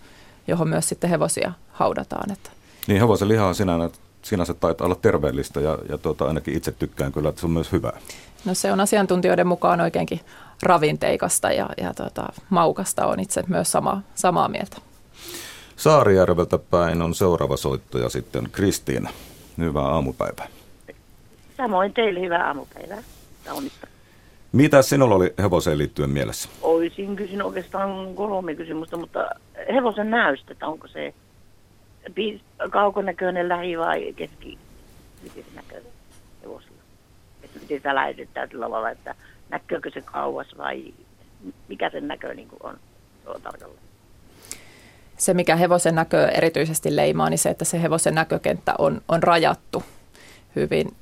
johon myös sitten hevosia haudataan. Että. Niin hevosen liha sinä, sinänsä taitaa olla terveellistä ja, ja tuota, ainakin itse tykkään kyllä, että se on myös hyvää. No se on asiantuntijoiden mukaan oikeinkin ravinteikasta ja, ja tota, maukasta on itse myös sama, samaa mieltä. Saarijärveltä päin on seuraava soittoja sitten Kristiina. Hyvää aamupäivää. Samoin teille hyvää aamupäivää. Kaunista. Mitä sinulla oli hevoseen liittyen mielessä? Olisin kysynyt oikeastaan kolme kysymystä, mutta hevosen näystä, onko se kaukonäköinen lähi vai keski, näkyy hevosilla? Että miten sitä lähetetään sillä lailla, että näkyykö se kauas vai mikä sen näkö niin on, on tarkalleen? Se, mikä hevosen näkö erityisesti leimaa, niin se, että se hevosen näkökenttä on, on rajattu hyvin.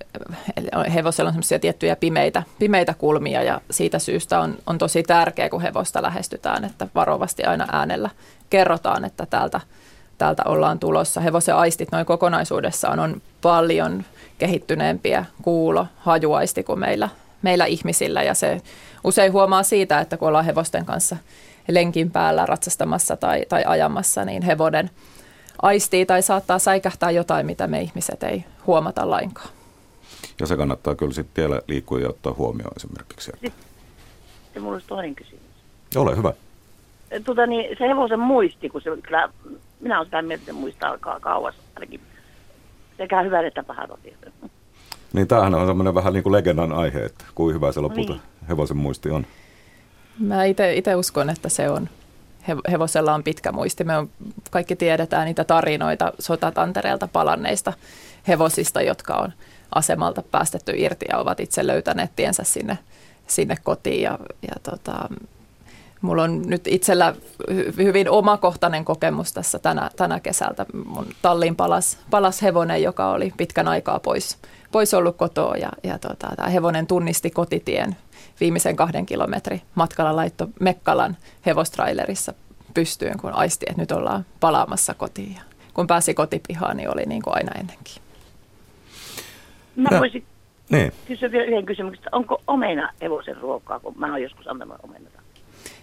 Hevosella on semmoisia tiettyjä pimeitä, pimeitä kulmia ja siitä syystä on, on tosi tärkeää, kun hevosta lähestytään, että varovasti aina äänellä kerrotaan, että täältä, täältä ollaan tulossa. Hevosen aistit noin kokonaisuudessaan on paljon kehittyneempiä kuulo, hajuaisti kuin meillä, meillä ihmisillä ja se usein huomaa siitä, että kun ollaan hevosten kanssa lenkin päällä ratsastamassa tai, tai ajamassa, niin hevonen aistii tai saattaa säikähtää jotain, mitä me ihmiset ei huomata lainkaan. Ja se kannattaa kyllä sitten tiellä liikkua ja ottaa huomioon esimerkiksi. Sitten mulla olisi toinen kysymys. Ole hyvä. Tuota, niin, se hevosen muisti, kun se kyllä, minä olen sitä mieltä, että muistaa kauas ainakin sekä hyvät että pahat asiat. Niin tämähän on semmoinen vähän niin kuin legendan aihe, että kuin hyvä se lopulta niin. hevosen muisti on. Mä itse uskon, että se on. Hevosella on pitkä muisti. Me on, kaikki tiedetään niitä tarinoita sotatantereelta palanneista hevosista, jotka on asemalta päästetty irti ja ovat itse löytäneet tiensä sinne, sinne kotiin. Ja, ja tota, mulla on nyt itsellä hyvin omakohtainen kokemus tässä tänä, tänä kesältä. Mun talliin palas, palas hevonen, joka oli pitkän aikaa pois, pois ollut kotoa ja, ja tota, tämä hevonen tunnisti kotitien viimeisen kahden kilometrin matkalla laitto Mekkalan hevostrailerissa pystyyn, kun aisti, että nyt ollaan palaamassa kotiin. Ja kun pääsi kotipihaan, niin oli niin kuin aina ennenkin. Mä voisin niin. kysyä vielä yhden kysymyksen. Onko omena hevosen ruokaa, kun mä oon joskus antanut omenata?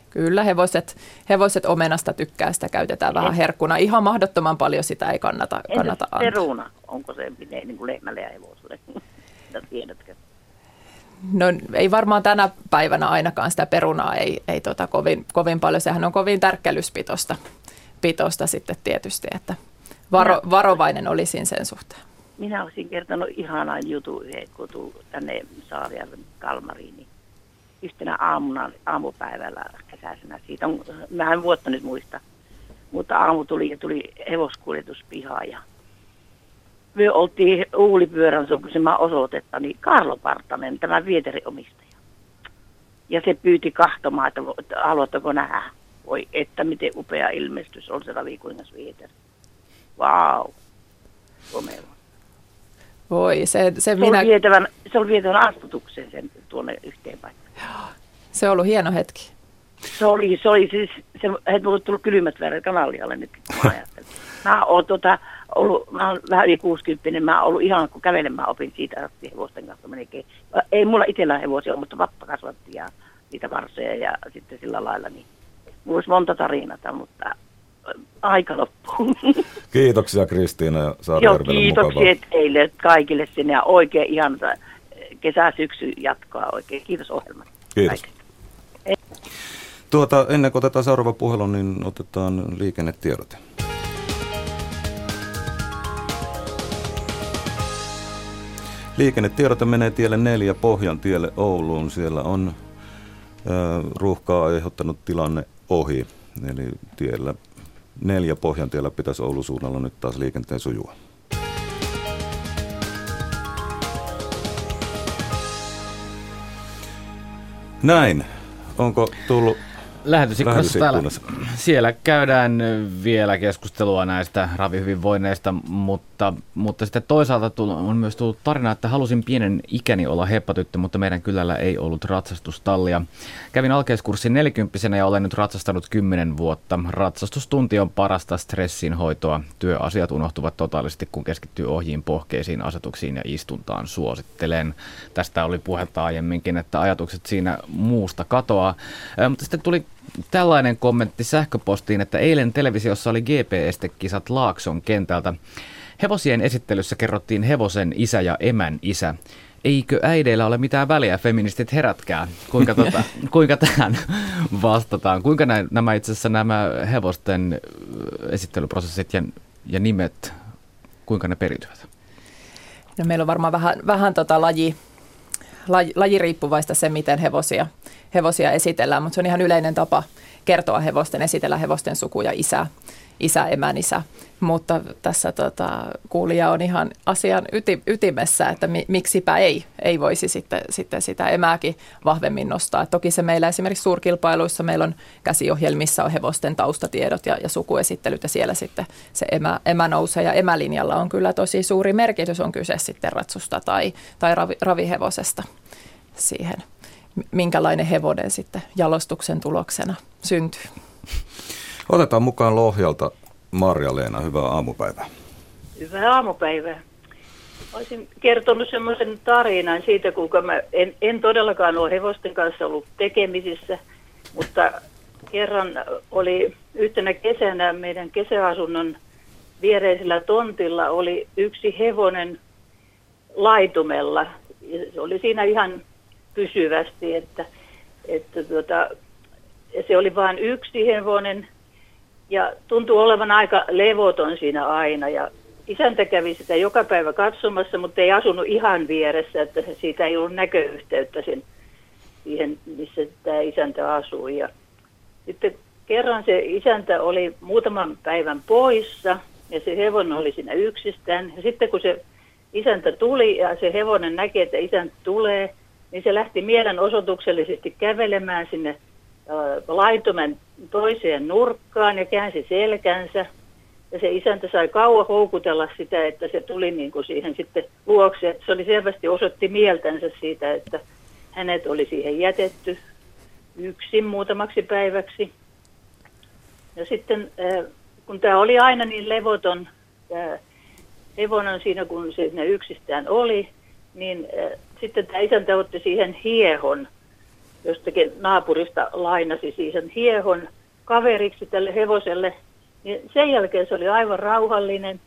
Kyllä, hevoset, hevoset omenasta tykkää, sitä käytetään vähän herkkuna. Ihan mahdottoman paljon sitä ei kannata, kannata antaa. peruna, onko se niin kuin lehmälle ja hevoselle? Tiedätkö? No ei varmaan tänä päivänä ainakaan sitä perunaa ei, ei tota kovin, kovin paljon. Sehän on kovin tärkkelyspitosta pitosta sitten tietysti, että varo, varovainen olisin sen suhteen. Minä olisin kertonut ihanan jutun, kun tullut tänne Saarijärven Kalmariin, niin yhtenä aamuna, aamupäivällä kesäisenä, siitä on, mä en vuotta nyt muista, mutta aamu tuli ja tuli hevoskuljetus pihaan ja me oltiin Uulipyörän sukuisemman osoitetta, niin Karlo Partanen, tämä vieteriomistaja. Ja se pyyti kahtomaan, että, että haluatteko nähdä. Voi, että miten upea ilmestys on se ravikuingas vieteri. Vau. Wow. Voi, se, se, se minä... Oli vietävän, se oli vietävän astutuksen sen tuonne yhteen paikkaan. Se on ollut hieno hetki. Se oli, se oli siis, se, että mulle tullut kylmät väärät kanalialle nyt, mä oon tota, ollut, mä oon vähän yli 60, mä oon ollut ihan, kun kävelemään opin siitä hevosten kanssa melkein. Ei mulla itsellä hevosia ole, mutta vappa kasvatti ja niitä varsoja ja sitten sillä lailla, niin mulla olisi monta tarinata, mutta äh, aika loppuu. Kiitoksia Kristiina ja Joo, kiitoksia teille kaikille sinne ja oikein ihan äh, kesä-syksy jatkoa oikein. Kiitos ohjelman. Kiitos. Tuota, ennen kuin otetaan seuraava puhelu, niin otetaan liikennetiedote. Liikennetiedote menee tielle neljä Pohjan tielle Ouluun. Siellä on ö, ruuhkaa aiheuttanut tilanne ohi. Eli tiellä neljä Pohjan tiellä pitäisi Oulun suunnalla nyt taas liikenteen sujua. Näin. Onko tullut Lähetysikkunassa täällä. Siellä käydään vielä keskustelua näistä ravihyvinvoinneista, mutta mutta, mutta sitten toisaalta on myös tullut tarina, että halusin pienen ikäni olla heppatyttö, mutta meidän kylällä ei ollut ratsastustallia. Kävin alkeiskurssin 40 ja olen nyt ratsastanut 10 vuotta. Ratsastustunti on parasta stressin hoitoa. Työasiat unohtuvat totaalisesti, kun keskittyy ohjiin, pohkeisiin, asetuksiin ja istuntaan. Suosittelen. Tästä oli puhetta aiemminkin, että ajatukset siinä muusta katoaa. Mutta sitten tuli tällainen kommentti sähköpostiin, että eilen televisiossa oli GPS-kisat Laakson kentältä. Hevosien esittelyssä kerrottiin hevosen isä ja emän isä. Eikö äideillä ole mitään väliä, feministit herätkää? Kuinka, tota, kuinka tähän vastataan? Kuinka näin, nämä itse asiassa nämä hevosten esittelyprosessit ja, ja nimet, kuinka ne periytyvät? No meillä on varmaan vähän, vähän tota laji, laji, lajiriippuvaista se, miten hevosia, hevosia esitellään, mutta se on ihan yleinen tapa kertoa hevosten, esitellä hevosten suku ja isä, isä, emänisä. Mutta tässä tota, kuulija on ihan asian yti, ytimessä, että mi, miksipä ei, ei voisi sitten, sitten sitä emääkin vahvemmin nostaa. Toki se meillä esimerkiksi suurkilpailuissa meillä on käsiohjelmissa on hevosten taustatiedot ja, ja sukuesittelyt ja siellä sitten se emä, emä nousee ja emälinjalla on kyllä tosi suuri merkitys, on kyse sitten ratsusta tai, tai ravi, ravihevosesta siihen, minkälainen hevonen sitten jalostuksen tuloksena syntyy. Otetaan mukaan Lohjalta Marja-Leena, hyvää aamupäivää. Hyvää aamupäivää. Olisin kertonut semmoisen tarinan siitä, kuinka mä en, en todellakaan ole hevosten kanssa ollut tekemisissä, mutta kerran oli yhtenä kesänä meidän kesäasunnon viereisellä tontilla oli yksi hevonen laitumella. Se oli siinä ihan pysyvästi, että, että tuota, se oli vain yksi hevonen ja tuntuu olevan aika levoton siinä aina ja isäntä kävi sitä joka päivä katsomassa, mutta ei asunut ihan vieressä, että siitä ei ollut näköyhteyttä sen, siihen, missä tämä isäntä asui. Ja sitten kerran se isäntä oli muutaman päivän poissa ja se hevonen oli siinä yksistään. Ja sitten kun se isäntä tuli ja se hevonen näki, että isäntä tulee, niin se lähti mielenosoituksellisesti kävelemään sinne laitumen toiseen nurkkaan ja käänsi selkänsä. Ja se isäntä sai kauan houkutella sitä, että se tuli niin kuin siihen sitten luokse. Se oli selvästi osoitti mieltänsä siitä, että hänet oli siihen jätetty yksin muutamaksi päiväksi. Ja sitten kun tämä oli aina niin levoton, hevonen siinä kun se yksistään oli, niin sitten tämä isäntä otti siihen hiehon jostakin naapurista lainasi siihen hiehon kaveriksi tälle hevoselle. Niin sen jälkeen se oli aivan rauhallinen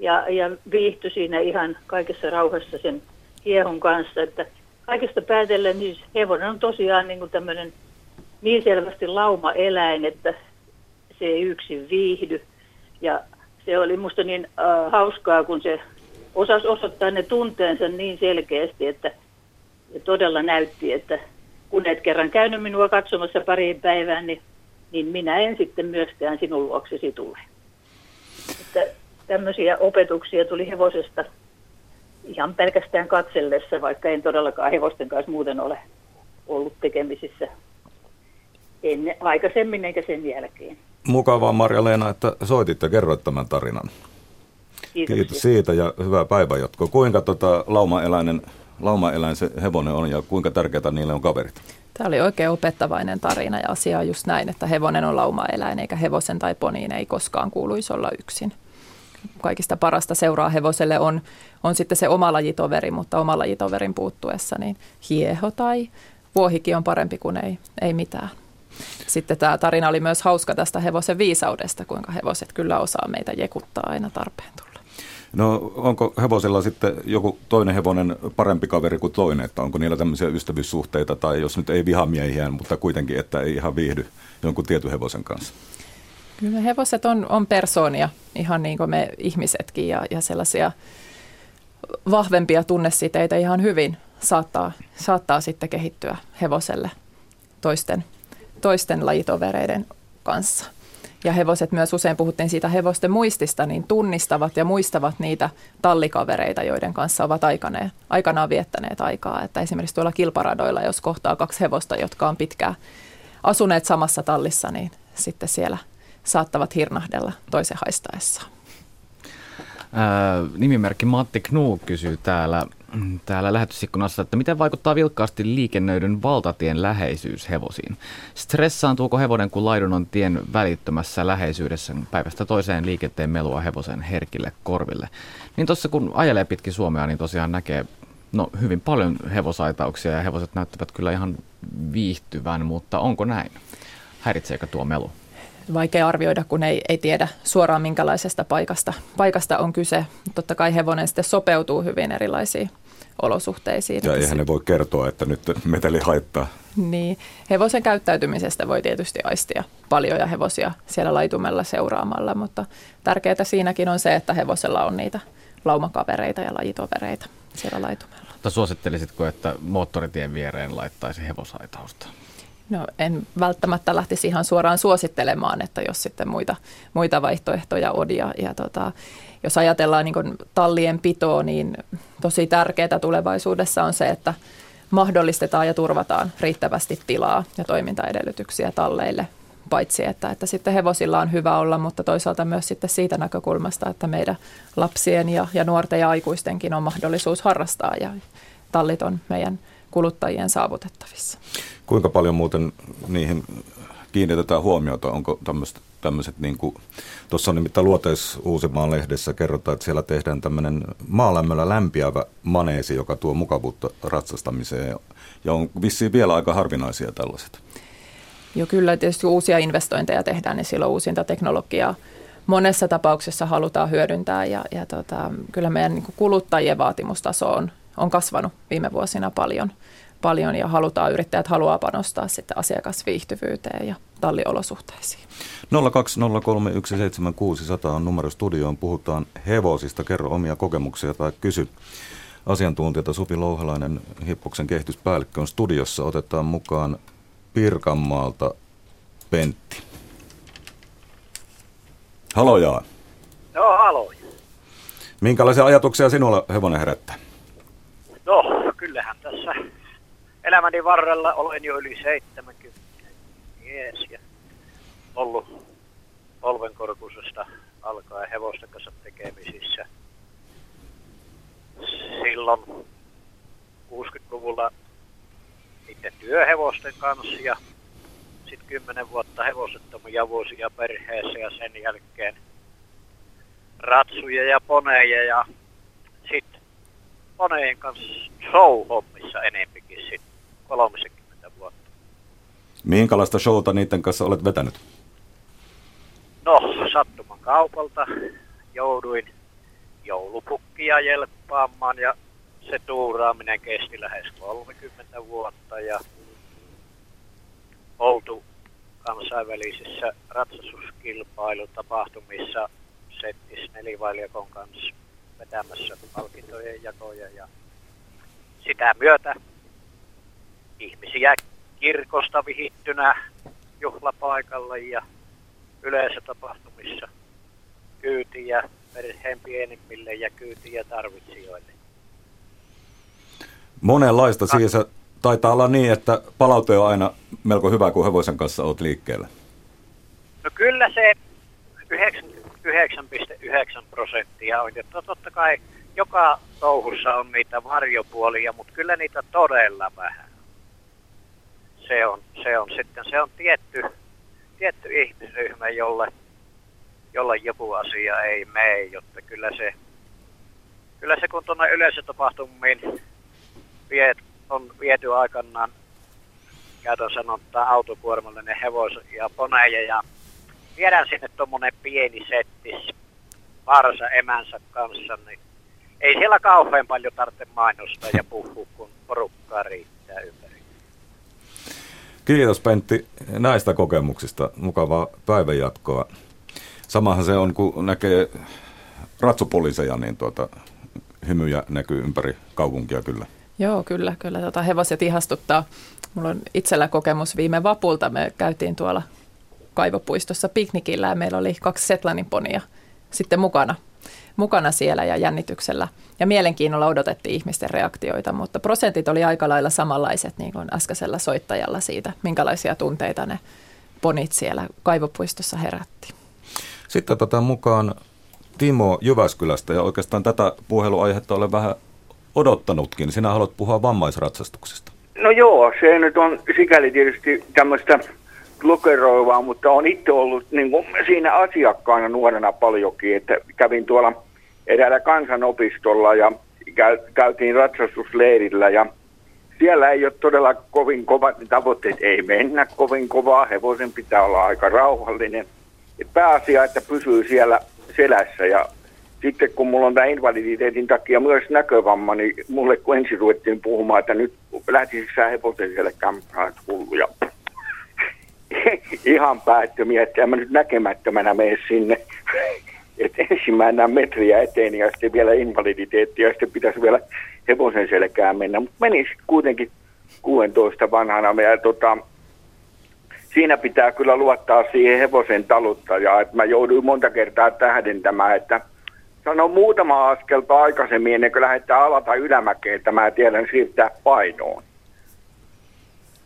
ja, ja viihtyi siinä ihan kaikessa rauhassa sen hiehon kanssa. Että kaikesta päätellen niin hevonen on tosiaan niin kuin tämmöinen niin selvästi lauma-eläin, että se ei yksin viihdy. Ja se oli musta niin äh, hauskaa, kun se osasi osoittaa ne tunteensa niin selkeästi, että todella näytti, että kun et kerran käynyt minua katsomassa pariin päivään, niin, niin minä en sitten myöskään sinun luoksesi tule. Että tämmöisiä opetuksia tuli hevosesta ihan pelkästään katsellessa, vaikka en todellakaan hevosten kanssa muuten ole ollut tekemisissä ennen, aikaisemmin eikä sen jälkeen. Mukavaa Marja-Leena, että soititte ja kerroit tämän tarinan. Kiitos. Kiitos siitä ja hyvää päivänjatkoa. Kuinka tota laumaeläinen laumaeläin se hevonen on ja kuinka tärkeää niille on kaverit? Tämä oli oikein opettavainen tarina ja asia on just näin, että hevonen on laumaeläin eikä hevosen tai poniin ei koskaan kuuluisi olla yksin. Kaikista parasta seuraa hevoselle on, on sitten se oma lajitoveri, mutta oma lajitoverin puuttuessa niin hieho tai vuohikin on parempi kuin ei, ei mitään. Sitten tämä tarina oli myös hauska tästä hevosen viisaudesta, kuinka hevoset kyllä osaa meitä jekuttaa aina tarpeen tulla. No onko hevosella sitten joku toinen hevonen parempi kaveri kuin toinen, että onko niillä tämmöisiä ystävyyssuhteita tai jos nyt ei vihamiehiä, mutta kuitenkin, että ei ihan viihdy jonkun tietyn hevosen kanssa? Kyllä hevoset on, on persoonia, ihan niin kuin me ihmisetkin ja, ja sellaisia vahvempia tunnesiteitä ihan hyvin saattaa, saattaa sitten kehittyä hevoselle toisten, toisten lajitovereiden kanssa ja hevoset myös usein puhuttiin siitä hevosten muistista, niin tunnistavat ja muistavat niitä tallikavereita, joiden kanssa ovat aikanaan, aikanaan viettäneet aikaa. Että esimerkiksi tuolla kilparadoilla, jos kohtaa kaksi hevosta, jotka on pitkään asuneet samassa tallissa, niin sitten siellä saattavat hirnahdella toisen haistaessaan. Nimimerkki Matti Knu kysyy täällä, täällä lähetysikkunassa, että miten vaikuttaa vilkkaasti liikennöidyn valtatien läheisyys hevosiin? Stressaantuuko hevonen, kun laidun on tien välittömässä läheisyydessä päivästä toiseen liikenteen melua hevosen herkille korville? Niin tuossa kun ajelee pitkin Suomea, niin tosiaan näkee no, hyvin paljon hevosaitauksia ja hevoset näyttävät kyllä ihan viihtyvän, mutta onko näin? Häiritseekö tuo melu? Vaikea arvioida, kun ei, ei tiedä suoraan minkälaisesta paikasta, paikasta on kyse. Totta kai hevonen sitten sopeutuu hyvin erilaisiin olosuhteisiin. Ja eihän ne voi kertoa, että nyt meteli haittaa. Niin, hevosen käyttäytymisestä voi tietysti aistia paljon ja hevosia siellä laitumella seuraamalla, mutta tärkeää siinäkin on se, että hevosella on niitä laumakavereita ja lajitovereita siellä laitumella. Mutta suosittelisitko, että moottoritien viereen laittaisi hevosaitausta? No en välttämättä lähtisi ihan suoraan suosittelemaan, että jos sitten muita, muita vaihtoehtoja on. Ja, ja tota, jos ajatellaan niin tallien pitoa, niin tosi tärkeää tulevaisuudessa on se, että mahdollistetaan ja turvataan riittävästi tilaa ja toimintaedellytyksiä talleille, paitsi että, että sitten hevosilla on hyvä olla, mutta toisaalta myös sitten siitä näkökulmasta, että meidän lapsien ja, ja nuorten ja aikuistenkin on mahdollisuus harrastaa ja tallit on meidän kuluttajien saavutettavissa. Kuinka paljon muuten niihin kiinnitetään huomiota? Onko tämmöiset, niin kuin, tuossa on nimittäin Luoteis Uusimaan lehdessä kerrotaan, että siellä tehdään tämmöinen maalämmöllä lämpiävä maneesi, joka tuo mukavuutta ratsastamiseen ja on vissiin vielä aika harvinaisia tällaiset. Joo, kyllä tietysti uusia investointeja tehdään, niin silloin uusinta teknologiaa monessa tapauksessa halutaan hyödyntää ja, ja tota, kyllä meidän niin kuluttajien vaatimustaso on, on kasvanut viime vuosina paljon – paljon ja halutaan, yrittäjät haluaa panostaa sitten asiakasviihtyvyyteen ja talliolosuhteisiin. 020317600 on numero studioon. Puhutaan hevosista. Kerro omia kokemuksia tai kysy asiantuntijata. Supi Louhelainen, Hippoksen kehityspäällikkö, on studiossa. Otetaan mukaan Pirkanmaalta Pentti. Halojaa. Joo, halo. Minkälaisia ajatuksia sinulla hevonen herättää? No, kyllähän tässä elämäni varrella olen jo yli 70 mies ja ollut polvenkorkusesta alkaen hevosten kanssa tekemisissä. Silloin 60-luvulla niiden työhevosten kanssa ja sitten 10 vuotta hevosettomia vuosia perheessä ja sen jälkeen ratsuja ja poneja ja sitten poneen kanssa show-hommissa enempikin sitten 30 vuotta. Minkälaista showta niiden kanssa olet vetänyt? No, sattuman kaupalta jouduin joulupukkia jelppaamaan ja se tuuraaminen kesti lähes 30 vuotta ja oltu kansainvälisissä ratsastuskilpailutapahtumissa Settis nelivailikon kanssa vetämässä palkintojen jakoja ja sitä myötä ihmisiä kirkosta vihittynä juhlapaikalle ja yleisötapahtumissa kyytiä perheen pienimmille ja kyytiä tarvitsijoille. Monenlaista siis taitaa olla niin, että palaute on aina melko hyvä, kun hevosen kanssa olet liikkeellä. No kyllä se 99,9 prosenttia on. Ja totta kai joka touhussa on niitä varjopuolia, mutta kyllä niitä todella vähän se on, se on sitten se on tietty, tietty ihmisryhmä, jolle, jolle joku asia ei mene, jotta kyllä se, kyllä se kun tuonne yleisötapahtumiin viet, on viety aikanaan käytön sanottaa autokuormallinen hevos ja poneja ja viedään sinne tuommoinen pieni settis varsa emänsä kanssa, niin ei siellä kauhean paljon tarvitse mainostaa ja puhua, kun porukkaa riittää ympäri. Kiitos Pentti näistä kokemuksista. Mukavaa päivänjatkoa. Samahan se on, kun näkee ratsupoliiseja, niin tuota, hymyjä näkyy ympäri kaupunkia kyllä. Joo, kyllä, kyllä. Tota, hevoset ihastuttaa. Mulla on itsellä kokemus viime vapulta. Me käytiin tuolla kaivopuistossa piknikillä ja meillä oli kaksi Setlanin ponia sitten mukana mukana siellä ja jännityksellä ja mielenkiinnolla odotettiin ihmisten reaktioita, mutta prosentit oli aika lailla samanlaiset niin kuin äskeisellä soittajalla siitä, minkälaisia tunteita ne ponit siellä kaivopuistossa herätti. Sitten otetaan mukaan Timo Jyväskylästä ja oikeastaan tätä puheluaihetta olen vähän odottanutkin. Sinä haluat puhua vammaisratsastuksesta. No joo, se nyt on sikäli tietysti tämmöistä lokeroivaa, mutta on itse ollut niin kuin siinä asiakkaana nuorena paljonkin, että kävin tuolla eräällä kansanopistolla ja käytiin ratsastusleirillä ja siellä ei ole todella kovin kovat tavoitteet, ei mennä kovin kovaa, hevosen pitää olla aika rauhallinen. Pääasia, että pysyy siellä selässä ja sitten kun mulla on tämä invaliditeetin takia myös näkövamma, niin mulle kun ensin ruvettiin puhumaan, että nyt lähtisikö sä hevosen siellä kämppään hulluja. Ihan päättömiä, että mä nyt näkemättömänä mene sinne. Että ensimmäisenä metriä eteen ja sitten vielä invaliditeetti ja sitten pitäisi vielä hevosen selkään mennä. Mutta meni kuitenkin 16 vanhana ja tota, siinä pitää kyllä luottaa siihen hevosen taluttajaan. Että mä jouduin monta kertaa tähdentämään, että sano muutama askelta aikaisemmin ennen kuin lähdetään alata ylämäkeen, että mä tiedän siirtää painoon.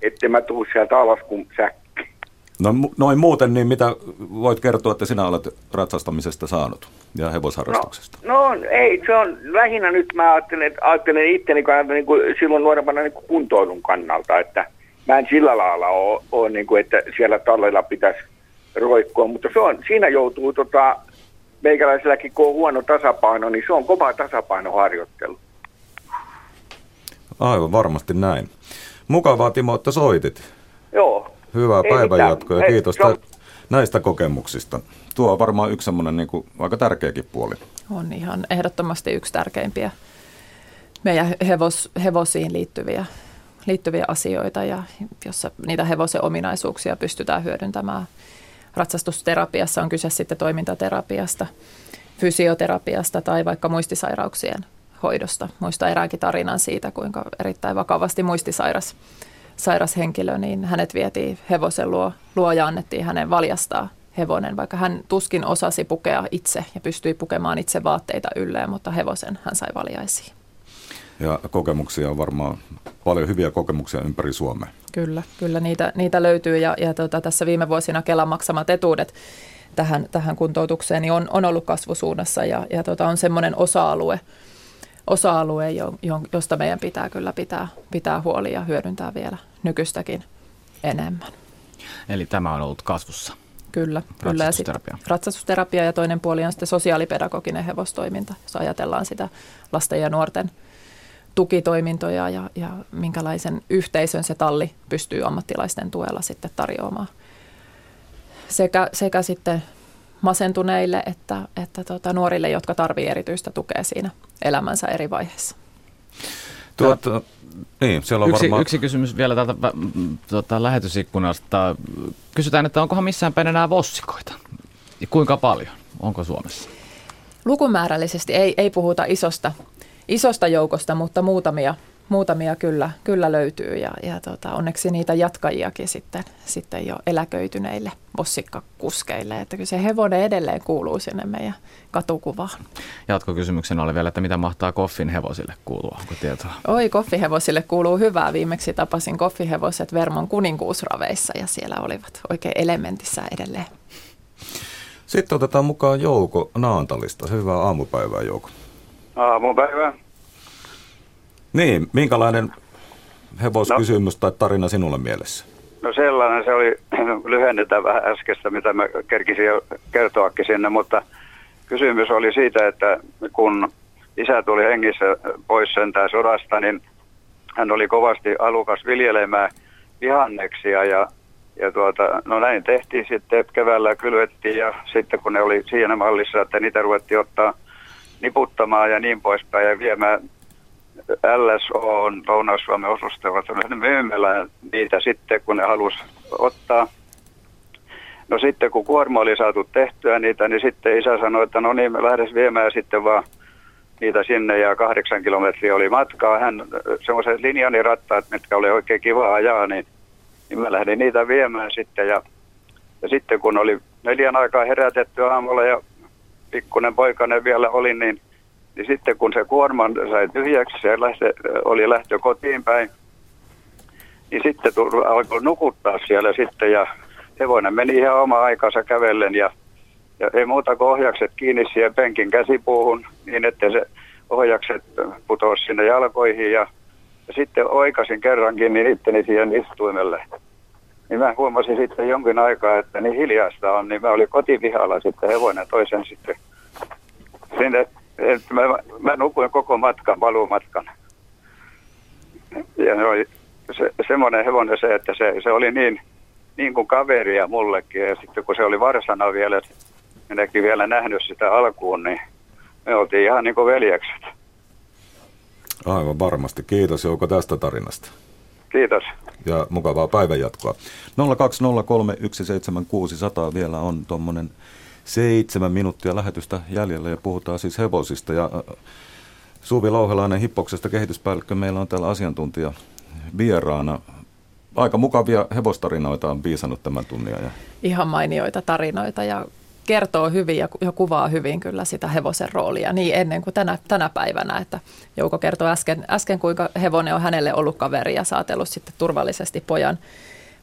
Että mä tuu sieltä alas kuin säkki. No noin muuten, niin mitä voit kertoa, että sinä olet ratsastamisesta saanut ja hevosharrastuksesta? No, no ei, se on lähinnä nyt mä ajattelen, ajattelen itteni kannalta niin kuin silloin nuorempana niin kuin kuntoilun kannalta, että mä en sillä lailla ole, ole niin kuin, että siellä tallella pitäisi roikkua, mutta se on, siinä joutuu tota, meikäläiselläkin, kun on huono tasapaino, niin se on kova tasapainoharjoittelu. Aivan varmasti näin. Mukavaa Timo, että soitit. Joo, Hyvää päivänjatkoa ja kiitos on... näistä kokemuksista. Tuo on varmaan yksi semmoinen niin kuin, aika tärkeäkin puoli. On ihan ehdottomasti yksi tärkeimpiä meidän hevos, hevosiin liittyviä, liittyviä asioita, ja jossa niitä hevosen ominaisuuksia pystytään hyödyntämään. Ratsastusterapiassa on kyse sitten toimintaterapiasta, fysioterapiasta tai vaikka muistisairauksien hoidosta. Muista eräänkin tarinan siitä, kuinka erittäin vakavasti muistisairas sairas henkilö, niin hänet vietiin hevosen luo, luo ja annettiin hänen valjastaa hevonen, vaikka hän tuskin osasi pukea itse ja pystyi pukemaan itse vaatteita ylleen, mutta hevosen hän sai valjaisiin. Ja kokemuksia on varmaan paljon hyviä kokemuksia ympäri Suomea. Kyllä, kyllä niitä, niitä löytyy ja, ja tota, tässä viime vuosina Kelan maksamat etuudet tähän, tähän kuntoutukseen niin on, on ollut kasvusuunnassa ja, ja tota, on semmoinen osa-alue, osa-alue, josta meidän pitää kyllä pitää, pitää huoli ja hyödyntää vielä nykyistäkin enemmän. Eli tämä on ollut kasvussa. Kyllä, kyllä. Ja ratsastusterapia ja toinen puoli on sitten sosiaalipedagoginen hevostoiminta, jos ajatellaan sitä lasten ja nuorten tukitoimintoja ja, ja minkälaisen yhteisön se talli pystyy ammattilaisten tuella sitten tarjoamaan. Sekä, sekä sitten masentuneille että, että tota, nuorille, jotka tarvitsevat erityistä tukea siinä elämänsä eri vaiheissa. Tuota, niin, siellä on yksi, varmaan... yksi kysymys vielä täältä tuota, lähetysikkunasta. Kysytään, että onkohan missään päin enää vossikoita? Ja kuinka paljon? Onko Suomessa? Lukumäärällisesti ei, ei puhuta isosta, isosta joukosta, mutta muutamia muutamia kyllä, kyllä löytyy ja, ja tota, onneksi niitä jatkajiakin sitten, sitten jo eläköityneille bossikkakuskeille. Että kyllä se hevonen edelleen kuuluu sinne meidän katukuvaan. Jatkokysymyksenä oli vielä, että mitä mahtaa koffin hevosille kuulua, onko tietoa? Oi, koffihevosille kuuluu hyvää. Viimeksi tapasin koffihevoset Vermon kuninkuusraveissa ja siellä olivat oikein elementissä edelleen. Sitten otetaan mukaan Jouko Naantalista. Hyvää aamupäivää Jouko. Aamupäivää. Niin, minkälainen hevoskysymys no, tai tarina sinulle mielessä? No sellainen, se oli, lyhennetä vähän äskeistä, mitä mä kerkisin jo kertoakin sinne, mutta kysymys oli siitä, että kun isä tuli hengissä pois sentään sodasta, niin hän oli kovasti alukas viljelemään vihanneksia ja, ja tuota, no näin tehtiin sitten keväällä kylvettiin ja sitten kun ne oli siinä mallissa, että niitä ruvettiin ottaa niputtamaan ja niin poispäin ja viemään LSO on Lounais-Suomen osuustella myymälään niitä sitten, kun ne halusi ottaa. No sitten kun kuorma oli saatu tehtyä niitä, niin sitten isä sanoi, että no niin, me lähdes viemään sitten vaan niitä sinne ja kahdeksan kilometriä oli matkaa. Hän semmoiset linjanirattaat, mitkä oli oikein kiva ajaa, niin, niin mä lähdin niitä viemään sitten. Ja, ja sitten kun oli neljän aikaa herätetty aamulla ja pikkunen poikainen vielä oli, niin niin sitten kun se kuorman sai tyhjäksi, se lähtö, oli lähtö kotiin päin, niin sitten tuli, alkoi nukuttaa siellä sitten ja hevonen meni ihan oma aikansa kävellen ja Ja ei muuta kuin ohjakset kiinni siihen penkin käsipuuhun niin, että se ohjakset putosi sinne jalkoihin ja, ja sitten oikasin kerrankin niin itteni siihen istuimelle. Niin mä huomasin sitten jonkin aikaa, että niin hiljaista on, niin mä olin kotivihalla sitten hevonen toisen sitten sinne, että mä, mä nukuin koko matkan, paluumatkan. Ja se oli se, semmoinen hevonen se, että se, se oli niin, niin kuin kaveria mullekin. Ja sitten kun se oli varsana vielä, minäkin vielä nähnyt sitä alkuun, niin me oltiin ihan niin kuin veljekset. Aivan varmasti. Kiitos Jouko tästä tarinasta. Kiitos. Ja mukavaa päivänjatkoa. 020317600 vielä on tuommoinen seitsemän minuuttia lähetystä jäljellä ja puhutaan siis hevosista. Ja äh, Suvi Lauhelainen Hippoksesta kehityspäällikkö meillä on täällä asiantuntija vieraana. Aika mukavia hevostarinoita on viisannut tämän tunnia. Ja... Ihan mainioita tarinoita ja kertoo hyvin ja, ja kuvaa hyvin kyllä sitä hevosen roolia niin ennen kuin tänä, tänä päivänä. Että Jouko kertoi äsken, äsken, kuinka hevonen on hänelle ollut kaveri ja saatellut sitten turvallisesti pojan,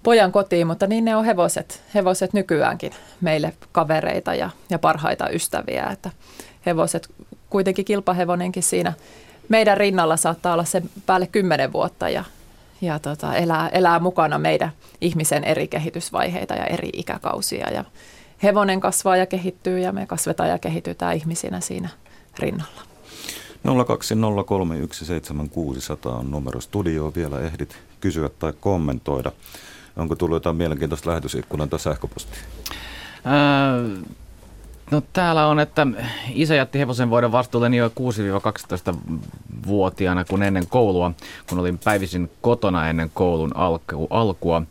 pojan kotiin, mutta niin ne on hevoset, hevoset nykyäänkin meille kavereita ja, ja parhaita ystäviä. Että hevoset, kuitenkin kilpahevonenkin siinä meidän rinnalla saattaa olla se päälle kymmenen vuotta ja, ja tota, elää, elää mukana meidän ihmisen eri kehitysvaiheita ja eri ikäkausia. Ja hevonen kasvaa ja kehittyy ja me kasvetaan ja kehitytään ihmisinä siinä rinnalla. 020317600 on numero studioon. Vielä ehdit kysyä tai kommentoida. Onko tullut jotain mielenkiintoista lähetysikkunan tai sähköpostia? No täällä on, että isä jätti hevosen voiden vastuulleni jo 6-12-vuotiaana, kun ennen koulua, kun olin päivisin kotona ennen koulun alku, alkua.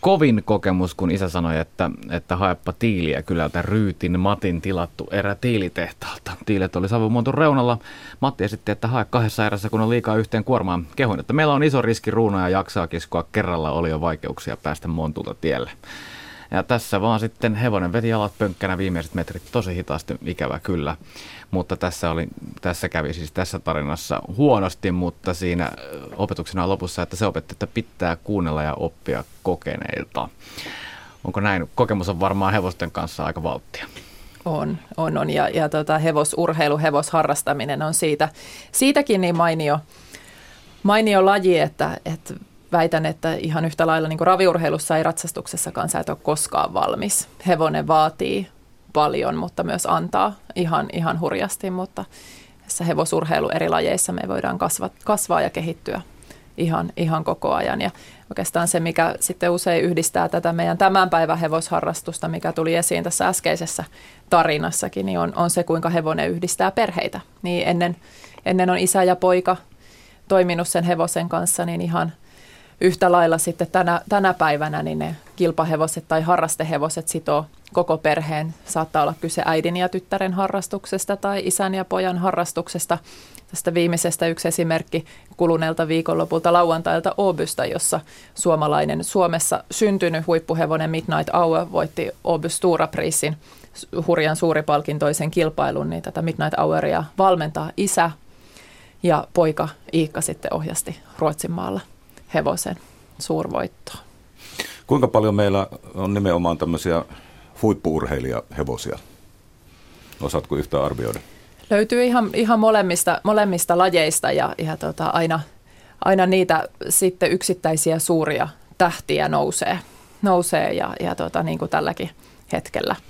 Kovin kokemus, kun isä sanoi, että, että haepa tiiliä kylältä Ryytin Matin tilattu erä tiilitehtaalta. Tiilet oli savumuoto reunalla. Matti esitti, että hae kahdessa erässä, kun on liikaa yhteen kuormaan. Kehuin, että meillä on iso riski ruuna ja jaksaa kiskoa kerralla oli jo vaikeuksia päästä montulta tielle. Ja tässä vaan sitten hevonen veti jalat pönkkänä viimeiset metrit tosi hitaasti, ikävä kyllä. Mutta tässä, oli, tässä kävi siis tässä tarinassa huonosti, mutta siinä opetuksena lopussa, että se opetti, että pitää kuunnella ja oppia kokeneilta. Onko näin? Kokemus on varmaan hevosten kanssa aika valttia. On, on, on. Ja, ja tota, hevosurheilu, hevosharrastaminen on siitä, siitäkin niin mainio, mainio laji, että, että väitän, että ihan yhtä lailla niin kuin raviurheilussa ei ratsastuksessakaan sä et ole koskaan valmis. Hevonen vaatii paljon, mutta myös antaa ihan, ihan hurjasti, mutta tässä hevosurheilu eri lajeissa me voidaan kasva, kasvaa ja kehittyä ihan, ihan koko ajan. Ja oikeastaan se, mikä sitten usein yhdistää tätä meidän tämän päivän hevosharrastusta, mikä tuli esiin tässä äskeisessä tarinassakin, niin on, on se, kuinka hevonen yhdistää perheitä. Niin ennen, ennen on isä ja poika toiminut sen hevosen kanssa, niin ihan – yhtä lailla sitten tänä, tänä päivänä niin ne kilpahevoset tai harrastehevoset sitoo koko perheen. Saattaa olla kyse äidin ja tyttären harrastuksesta tai isän ja pojan harrastuksesta. Tästä viimeisestä yksi esimerkki kuluneelta viikonlopulta lauantailta Obysta, jossa suomalainen Suomessa syntynyt huippuhevonen Midnight Hour voitti Obys Sturaprissin hurjan suuripalkintoisen kilpailun, niin tätä Midnight Houria valmentaa isä ja poika Iikka sitten ohjasti Ruotsin maalla hevosen suurvoittoon. Kuinka paljon meillä on nimenomaan tämmöisiä huippuurheilijahevosia? Osaatko yhtään arvioida? Löytyy ihan, ihan molemmista, molemmista lajeista ja, ja tota, aina, aina niitä sitten yksittäisiä suuria tähtiä nousee, nousee ja, ja tota, niin kuin tälläkin hetkellä –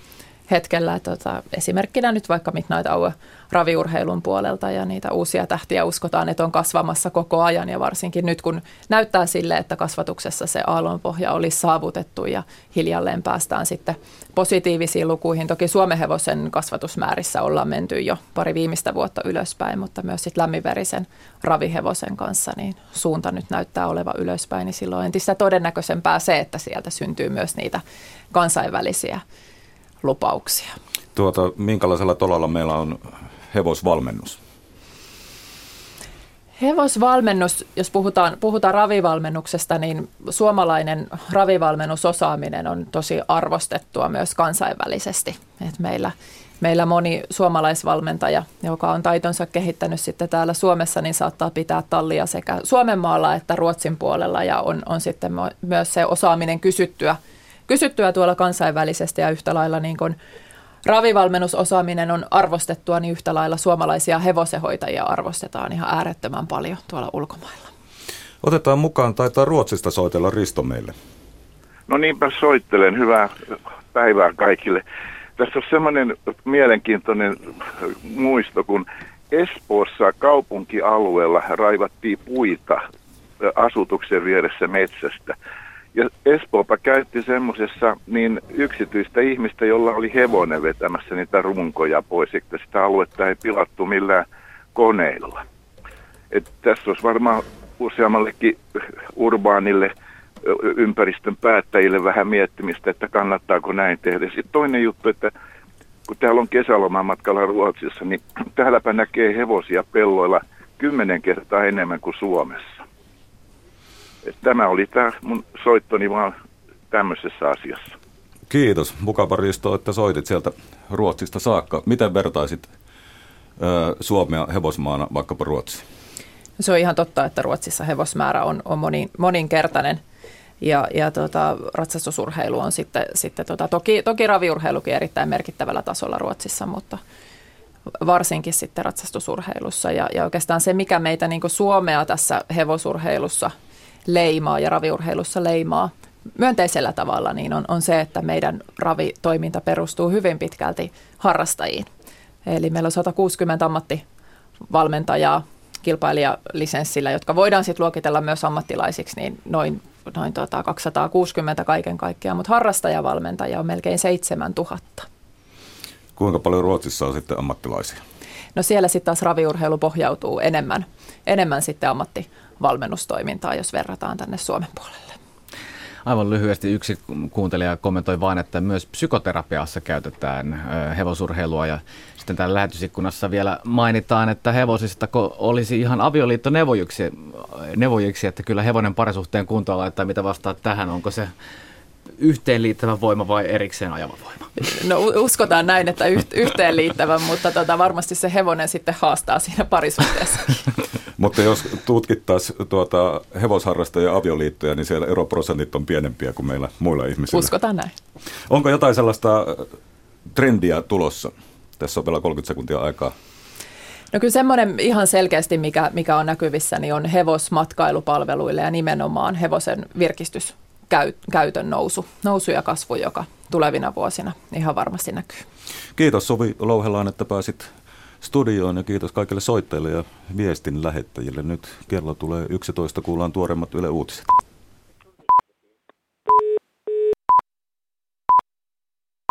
hetkellä. Tota, esimerkkinä nyt vaikka Midnight Hour raviurheilun puolelta ja niitä uusia tähtiä uskotaan, että on kasvamassa koko ajan ja varsinkin nyt kun näyttää sille, että kasvatuksessa se aallonpohja olisi saavutettu ja hiljalleen päästään sitten positiivisiin lukuihin. Toki Suomen hevosen kasvatusmäärissä ollaan menty jo pari viimeistä vuotta ylöspäin, mutta myös sitten lämmiverisen ravihevosen kanssa niin suunta nyt näyttää oleva ylöspäin, niin silloin entistä todennäköisempää se, että sieltä syntyy myös niitä kansainvälisiä lupauksia. Tuota, minkälaisella tolalla meillä on hevosvalmennus? Hevosvalmennus, jos puhutaan, puhutaan ravivalmennuksesta, niin suomalainen ravivalmennusosaaminen on tosi arvostettua myös kansainvälisesti. Et meillä, meillä moni suomalaisvalmentaja, joka on taitonsa kehittänyt sitten täällä Suomessa, niin saattaa pitää tallia sekä Suomen maalla että Ruotsin puolella ja on, on sitten myös se osaaminen kysyttyä – kysyttyä tuolla kansainvälisesti ja yhtä lailla niin kuin ravivalmennusosaaminen on arvostettua, niin yhtä lailla suomalaisia hevosehoitajia arvostetaan ihan äärettömän paljon tuolla ulkomailla. Otetaan mukaan, taitaa Ruotsista soitella Risto meille. No niinpä soittelen. Hyvää päivää kaikille. Tässä on semmoinen mielenkiintoinen muisto, kun Espoossa kaupunkialueella raivattiin puita asutuksen vieressä metsästä. Ja Espoopa käytti semmoisessa niin yksityistä ihmistä, jolla oli hevonen vetämässä niitä runkoja pois, että sitä aluetta ei pilattu millään koneilla. Et tässä olisi varmaan useammallekin urbaanille ympäristön päättäjille vähän miettimistä, että kannattaako näin tehdä. Sitten toinen juttu, että kun täällä on kesälomamatkalla Ruotsissa, niin täälläpä näkee hevosia pelloilla kymmenen kertaa enemmän kuin Suomessa. Et tämä oli tämä mun soittoni vaan tämmöisessä asiassa. Kiitos. Mukava Risto, että soitit sieltä Ruotsista saakka. Miten vertaisit ö, Suomea hevosmaana vaikkapa Ruotsiin? Se on ihan totta, että Ruotsissa hevosmäärä on, on monin, moninkertainen. Ja, ja tota, ratsastusurheilu on sitten, sitten tota, toki, toki raviurheilukin erittäin merkittävällä tasolla Ruotsissa, mutta varsinkin sitten ratsastusurheilussa. Ja, ja oikeastaan se, mikä meitä niin Suomea tässä hevosurheilussa leimaa ja raviurheilussa leimaa myönteisellä tavalla, niin on, on se, että meidän ravitoiminta perustuu hyvin pitkälti harrastajiin. Eli meillä on 160 ammattivalmentajaa kilpailijalisenssillä, jotka voidaan sitten luokitella myös ammattilaisiksi, niin noin, noin tota 260 kaiken kaikkiaan, mutta harrastajavalmentajia on melkein 7000. Kuinka paljon Ruotsissa on sitten ammattilaisia? No siellä sitten taas raviurheilu pohjautuu enemmän, enemmän sitten ammattivalmennustoimintaa, jos verrataan tänne Suomen puolelle. Aivan lyhyesti yksi kuuntelija kommentoi vain, että myös psykoterapiassa käytetään hevosurheilua ja sitten täällä lähetysikkunassa vielä mainitaan, että hevosista olisi ihan avioliitto neuvojiksi, että kyllä hevonen parisuhteen kuntoon laittaa, mitä vastaa tähän, onko se yhteenliittävä voima vai erikseen ajava voima? No uskotaan näin, että yhteenliittävä, mutta tota, varmasti se hevonen sitten haastaa siinä parisuhteessa. mutta jos tutkittaisiin tuota hevosharrastajien avioliittoja, niin siellä eroprosentit on pienempiä kuin meillä muilla ihmisillä. Uskotaan näin. Onko jotain sellaista trendiä tulossa? Tässä on vielä 30 sekuntia aikaa. No kyllä semmoinen ihan selkeästi, mikä, mikä on näkyvissä, niin on hevosmatkailupalveluille ja nimenomaan hevosen virkistyskäytön nousu, nousu ja kasvu, joka tulevina vuosina ihan varmasti näkyy. Kiitos Sovi Louhelaan, että pääsit studioon ja kiitos kaikille soittajille ja viestin lähettäjille. Nyt kello tulee 11, kuullaan tuoremmat Yle Uutiset.